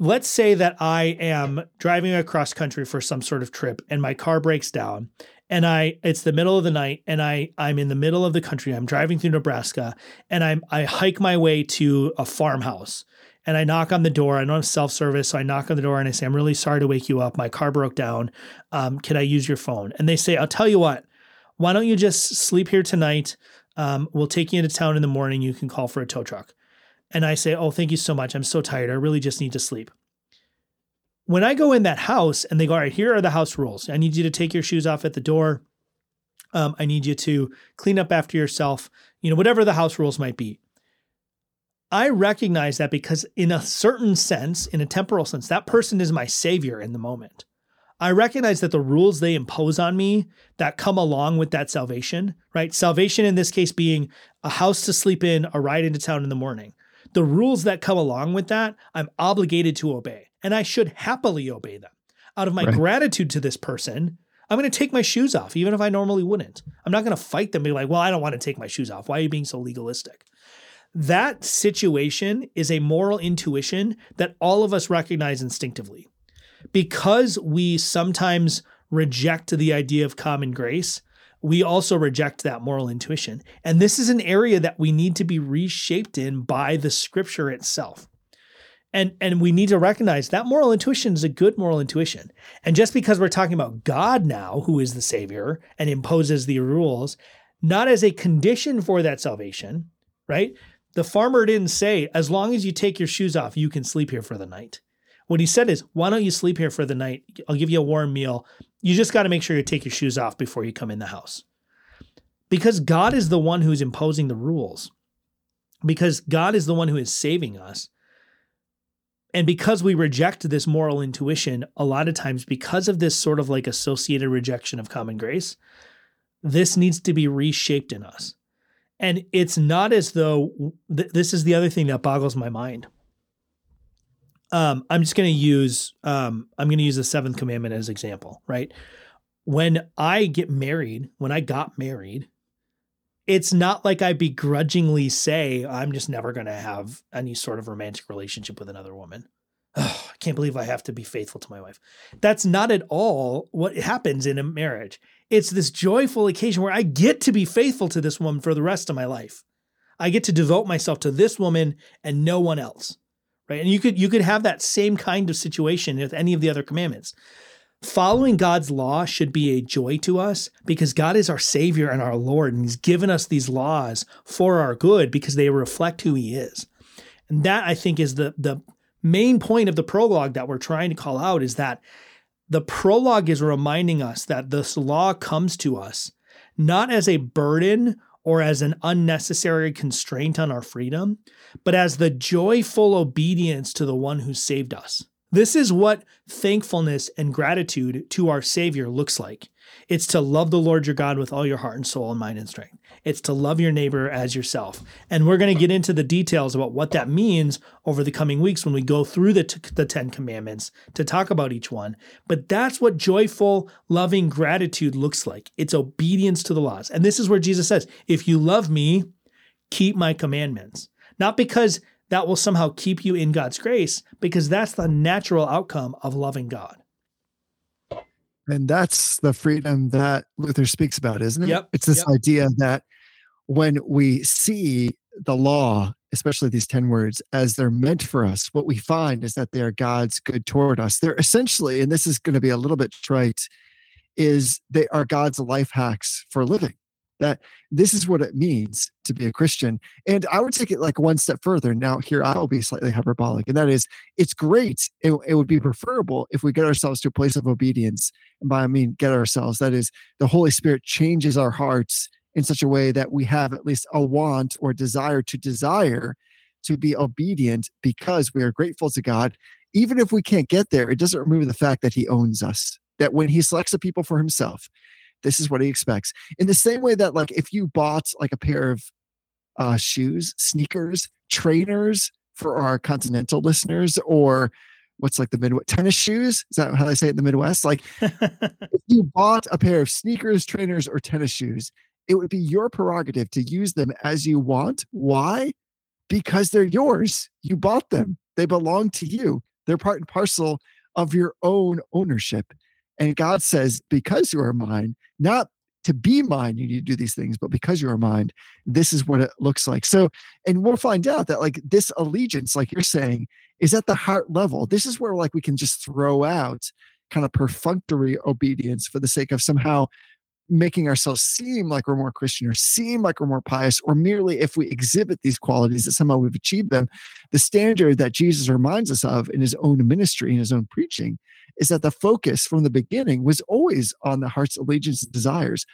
Let's say that I am driving across country for some sort of trip and my car breaks down and I it's the middle of the night and I I'm in the middle of the country. I'm driving through Nebraska and I'm I hike my way to a farmhouse and I knock on the door. I don't have self service, so I knock on the door and I say, "I'm really sorry to wake you up. My car broke down. Um, can I use your phone?" And they say, "I'll tell you what. Why don't you just sleep here tonight? Um, we'll take you into town in the morning. You can call for a tow truck." And I say, "Oh, thank you so much. I'm so tired. I really just need to sleep." When I go in that house and they go, "All right, here are the house rules. I need you to take your shoes off at the door. Um, I need you to clean up after yourself. You know, whatever the house rules might be." I recognize that because, in a certain sense, in a temporal sense, that person is my savior in the moment. I recognize that the rules they impose on me that come along with that salvation, right? Salvation in this case being a house to sleep in, a ride into town in the morning. The rules that come along with that, I'm obligated to obey, and I should happily obey them. Out of my Right. gratitude to this person, I'm going to take my shoes off, even if I normally wouldn't. I'm not going to fight them, and be like, well, I don't want to take my shoes off. Why are you being so legalistic? that situation is a moral intuition that all of us recognize instinctively. Because we sometimes reject the idea of common grace, we also reject that moral intuition. And this is an area that we need to be reshaped in by the scripture itself. And, and we need to recognize that moral intuition is a good moral intuition. And just because we're talking about God now, who is the Savior and imposes the rules, not as a condition for that salvation, right? The farmer didn't say, as long as you take your shoes off, you can sleep here for the night. What he said is, why don't you sleep here for the night? I'll give you a warm meal. You just got to make sure you take your shoes off before you come in the house. Because God is the one who's imposing the rules. Because God is the one who is saving us. And because we reject this moral intuition, a lot of times, because of this sort of like associated rejection of common grace, this needs to be reshaped in us. And it's not as though th- this is the other thing that boggles my mind. Um, I'm just going to use um, I'm going to use the seventh commandment as example, right? When I get married, when I got married, it's not like I begrudgingly say I'm just never going to have any sort of romantic relationship with another woman. Ugh, I can't believe I have to be faithful to my wife. That's not at all what happens in a marriage. It's this joyful occasion where I get to be faithful to this woman for the rest of my life. I get to devote myself to this woman and no one else. Right? And you could you could have that same kind of situation with any of the other commandments. Following God's law should be a joy to us because God is our Savior and our Lord, and He's given us these laws for our good because they reflect who He is. And that I think is the the main point of the prologue that we're trying to call out is that the prologue is reminding us that this law comes to us not as a burden or as an unnecessary constraint on our freedom, but as the joyful obedience to the one who saved us. This is what thankfulness and gratitude to our Savior looks like. It's to love the Lord your God with all your heart and soul and mind and strength. It's to love your neighbor as yourself. And we're going to get into the details about what that means over the coming weeks when we go through the, t- the 10 commandments to talk about each one. But that's what joyful, loving gratitude looks like. It's obedience to the laws. And this is where Jesus says, if you love me, keep my commandments. Not because that will somehow keep you in God's grace, because that's the natural outcome of loving God. And that's the freedom that Luther speaks about, isn't it? Yep, It's this yep. idea that when we see the law, especially these 10 words, as they're meant for us, what we find is that they are God's good toward us. They're essentially, and this is going to be a little bit trite, is they are God's life hacks for living. That this is what it means to be a Christian. And I would take it like one step further. Now, here I'll be slightly hyperbolic, and that is it's great. It, it would be preferable if we get ourselves to a place of obedience. And by I mean get ourselves, that is the Holy Spirit changes our hearts in such a way that we have at least a want or desire to desire to be obedient because we are grateful to God even if we can't get there, it doesn't remove the fact that he owns us. That when he selects a people for himself, this is what he expects. In the same way that, like, if you bought like a pair of uh, shoes, sneakers, trainers for our continental listeners, or what's like the Midwest tennis shoes? Is that how they say it in the Midwest? Like, if you bought a pair of sneakers, trainers, or tennis shoes, it would be your prerogative to use them as you want. Why? Because they're yours. You bought them, they belong to you. They're part and parcel of your own ownership. And God says, because you are mine, not to be mine, you need to do these things, but because you are mine, this is what it looks like. So, and we'll find out that like this allegiance, like you're saying, is at the heart level. This is where like we can just throw out kind of perfunctory obedience for the sake of somehow making ourselves seem like we're more Christian or seem like we're more pious, or merely if we exhibit these qualities that somehow we've achieved them. The standard that Jesus reminds us of in his own ministry and his own preaching is that the focus from the beginning was always on the heart's allegiance and desires.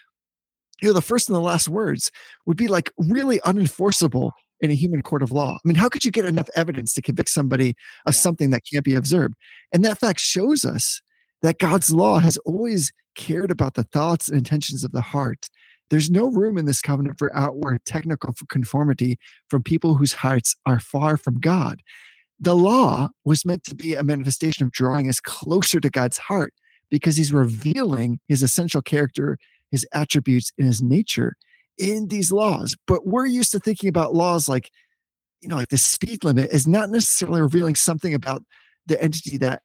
You know, the first and the last words would be like really unenforceable in a human court of law. I mean, how could you get enough evidence to convict somebody of Yeah. something that can't be observed? And that fact shows us that God's law has always cared about the thoughts and intentions of the heart. There's no room in this covenant for outward technical conformity from people whose hearts are far from God. The law was meant to be a manifestation of drawing us closer to God's heart because he's revealing his essential character, his attributes, and his nature in these laws. But we're used to thinking about laws like, you know, like the speed limit is not necessarily revealing something about the entity that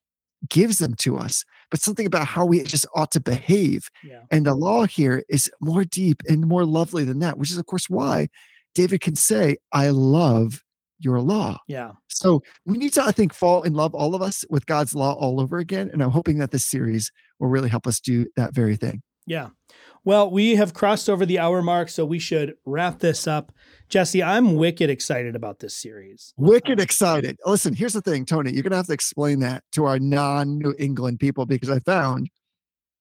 gives them to us, but something about how we just ought to behave. yeah. And the law here is more deep and more lovely than that, which is, of course, why David can say, I love your law. Yeah. So we need to, I think, fall in love, all of us, with God's law all over again. And I'm hoping that this series will really help us do that very thing. Yeah. Well, we have crossed over the hour mark, so we should wrap this up. Jesse, I'm wicked excited about this series. Wicked excited. Listen, here's the thing, Tony. You're going to have to explain that to our non New England people because I found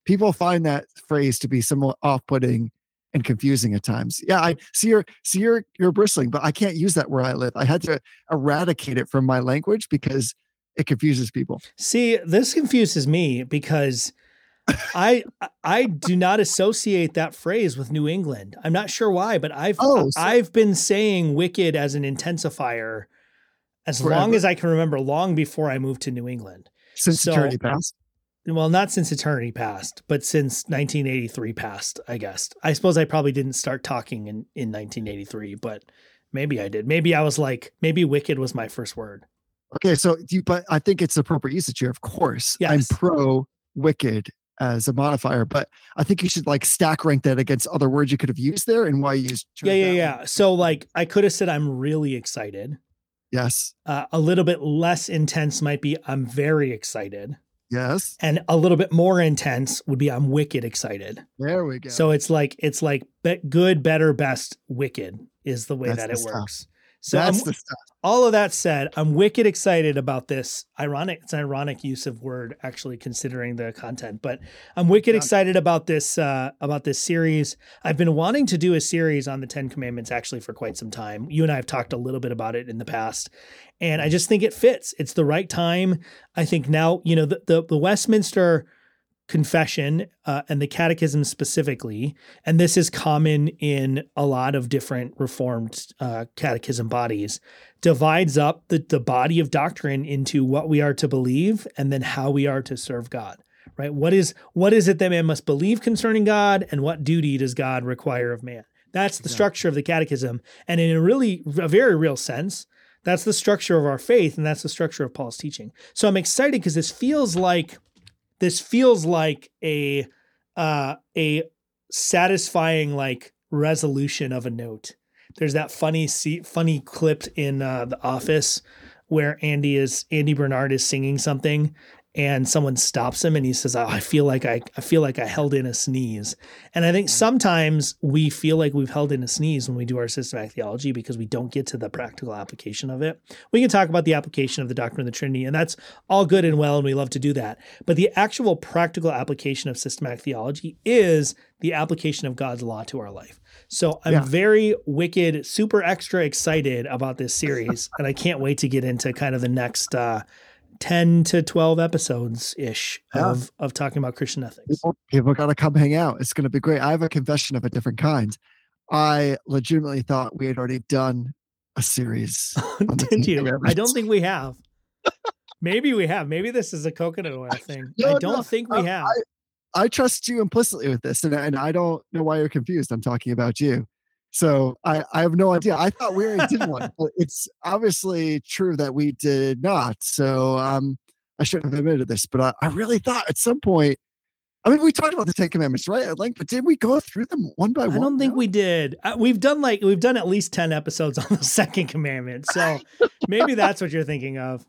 people find that phrase to be somewhat off putting and confusing at times. Yeah, I see you're see you're you're bristling, but I can't use that where I live. I had to eradicate it from my language because it confuses people. See, this confuses me because I I do not associate that phrase with New England. I'm not sure why, but I've Oh, so- I've been saying wicked as an intensifier as long as I can remember, long before I moved to New England. Since So- eternity past. Well, not since eternity passed, but since 1983 passed, I guess. I suppose I probably didn't start talking in, in 1983, but maybe I did. Maybe I was like, maybe wicked was my first word. Okay, so you but I think it's appropriate usage here, of course. I'm pro wicked as a modifier, but I think you should like stack rank that against other words you could have used there and why you used Yeah, yeah, yeah. one. So, like, I could have said I'm really excited. Yes. Uh, a little bit less intense might be I'm very excited. Yes. And a little bit more intense would be I'm wicked excited. There we go. So it's like it's like be- good, better, best, wicked is the way That's that it works. So I'm, the stuff. all of that said, I'm wicked excited about this. Ironic, it's an ironic use of word actually considering the content, but I'm wicked Yeah. excited about this uh about this series. I've been wanting to do a series on the 10 commandments actually for quite some time. You and I have talked a little bit about it in the past, and I just think it fits. It's the right time. I think now, you know, the the, the Westminster confession uh, and the catechism specifically and this is common in a lot of different reformed uh, catechism bodies divides up the, the body of doctrine into what we are to believe and then how we are to serve god right? What is what is it that man must believe concerning god and what duty does god require of man? That's the Exactly. structure of the catechism and in a really a very real sense that's the structure of our faith and that's the structure of paul's teaching. So i'm excited because this feels like this feels like a uh a satisfying like resolution of a note. There's that funny se- funny clip in uh, the office where andy is andy bernard is singing something and someone stops him and he says oh, i feel like I, I feel like i held in a sneeze. And i think sometimes we feel like we've held in a sneeze when we do our systematic theology because we don't get to the practical application of it. We can talk about the application of the doctrine of the trinity and that's all good and well and we love to do that. But the actual practical application of systematic theology is the application of god's law to our life. So i'm Yeah. very wicked super extra excited about this series and i can't wait to get into kind of the next uh 10 to 12 episodes ish Yeah. of of talking about Christian ethics. People, people got to come hang out. It's going to be great. I have a confession of a different kind. I legitimately thought we had already done a series. Oh, the Did you? I don't think we have. Maybe we have. Maybe this is a coconut oil thing. No, I don't think we I- have. I trust you implicitly with this, and, and I don't know why you're confused. I'm talking about you. So I, I have no idea. I thought we already did one, but it's obviously true that we did not. So um, I shouldn't have admitted this, but I, I really thought at some point, I mean, we talked about the Ten Commandments, right? At length, but did we go through them one by I one? I don't think No? we did. Uh, we've done like we've done at least 10 episodes on the second commandment. So maybe that's what you're thinking of.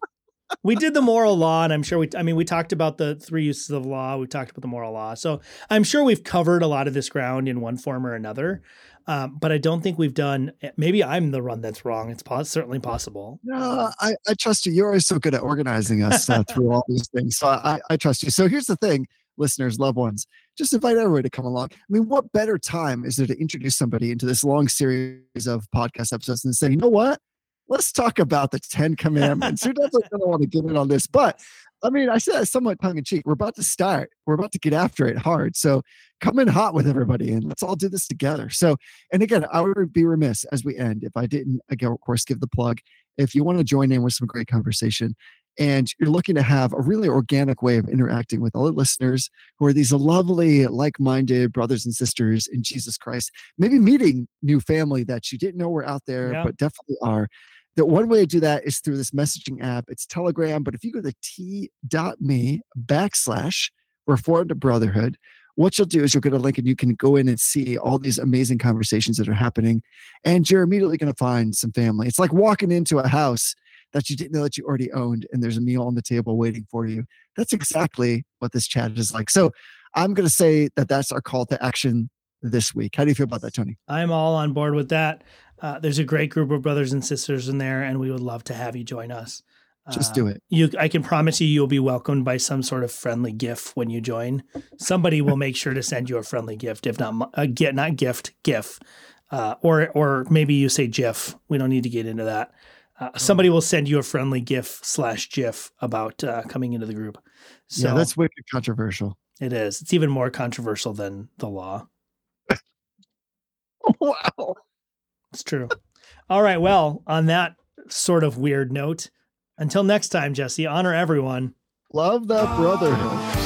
We did the moral law, and I'm sure we, I mean, we talked about the three uses of law. We talked about the moral law. So I'm sure we've covered a lot of this ground in one form or another. Um, but I don't think we've done, maybe I'm the one that's wrong. It's pos- certainly possible. No, I, I trust you. You're always so good at organizing us uh, through all these things. So I, I trust you. So here's the thing, listeners, loved ones, just invite everybody to come along. I mean, what better time is there to introduce somebody into this long series of podcast episodes and say, you know what? Let's talk about the Ten Commandments. Who doesn't going to want to get in on this? But I mean, I said that somewhat tongue in cheek. We're about to start. We're about to get after it hard. So come in hot with everybody and let's all do this together. So, and again, I would be remiss as we end if I didn't, again, of course, give the plug. If you want to join in with some great conversation and you're looking to have a really organic way of interacting with other listeners who are these lovely, like minded brothers and sisters in Jesus Christ, maybe meeting new family that you didn't know were out there, Yeah. but definitely are. That one way to do that is through this messaging app. It's Telegram, but if you go to t.me backslash reformed brotherhood, what you'll do is you'll get a link and you can go in and see all these amazing conversations that are happening. And you're immediately going to find some family. It's like walking into a house that you didn't know that you already owned and there's a meal on the table waiting for you. That's exactly what this chat is like. So I'm going to say that that's our call to action this week. How do you feel about that, Tony? I'm all on board with that. Uh, there's a great group of brothers and sisters in there, and we would love to have you join us. Just do Uh, it. You, I can promise you, you'll be welcomed by some sort of friendly gift when you join. Somebody will make sure to send you a friendly gift, if not a get, not gift, GIF, uh, or or maybe you say GIF. We don't need to get into that. Uh, somebody will send you a friendly GIF slash GIF about uh, coming into the group. So yeah, that's wicked controversial. it is. It's even more controversial than the law. wow. It's true. All right. Well, on that sort of weird note, until next time, Jesse, honor everyone. Love that brotherhood.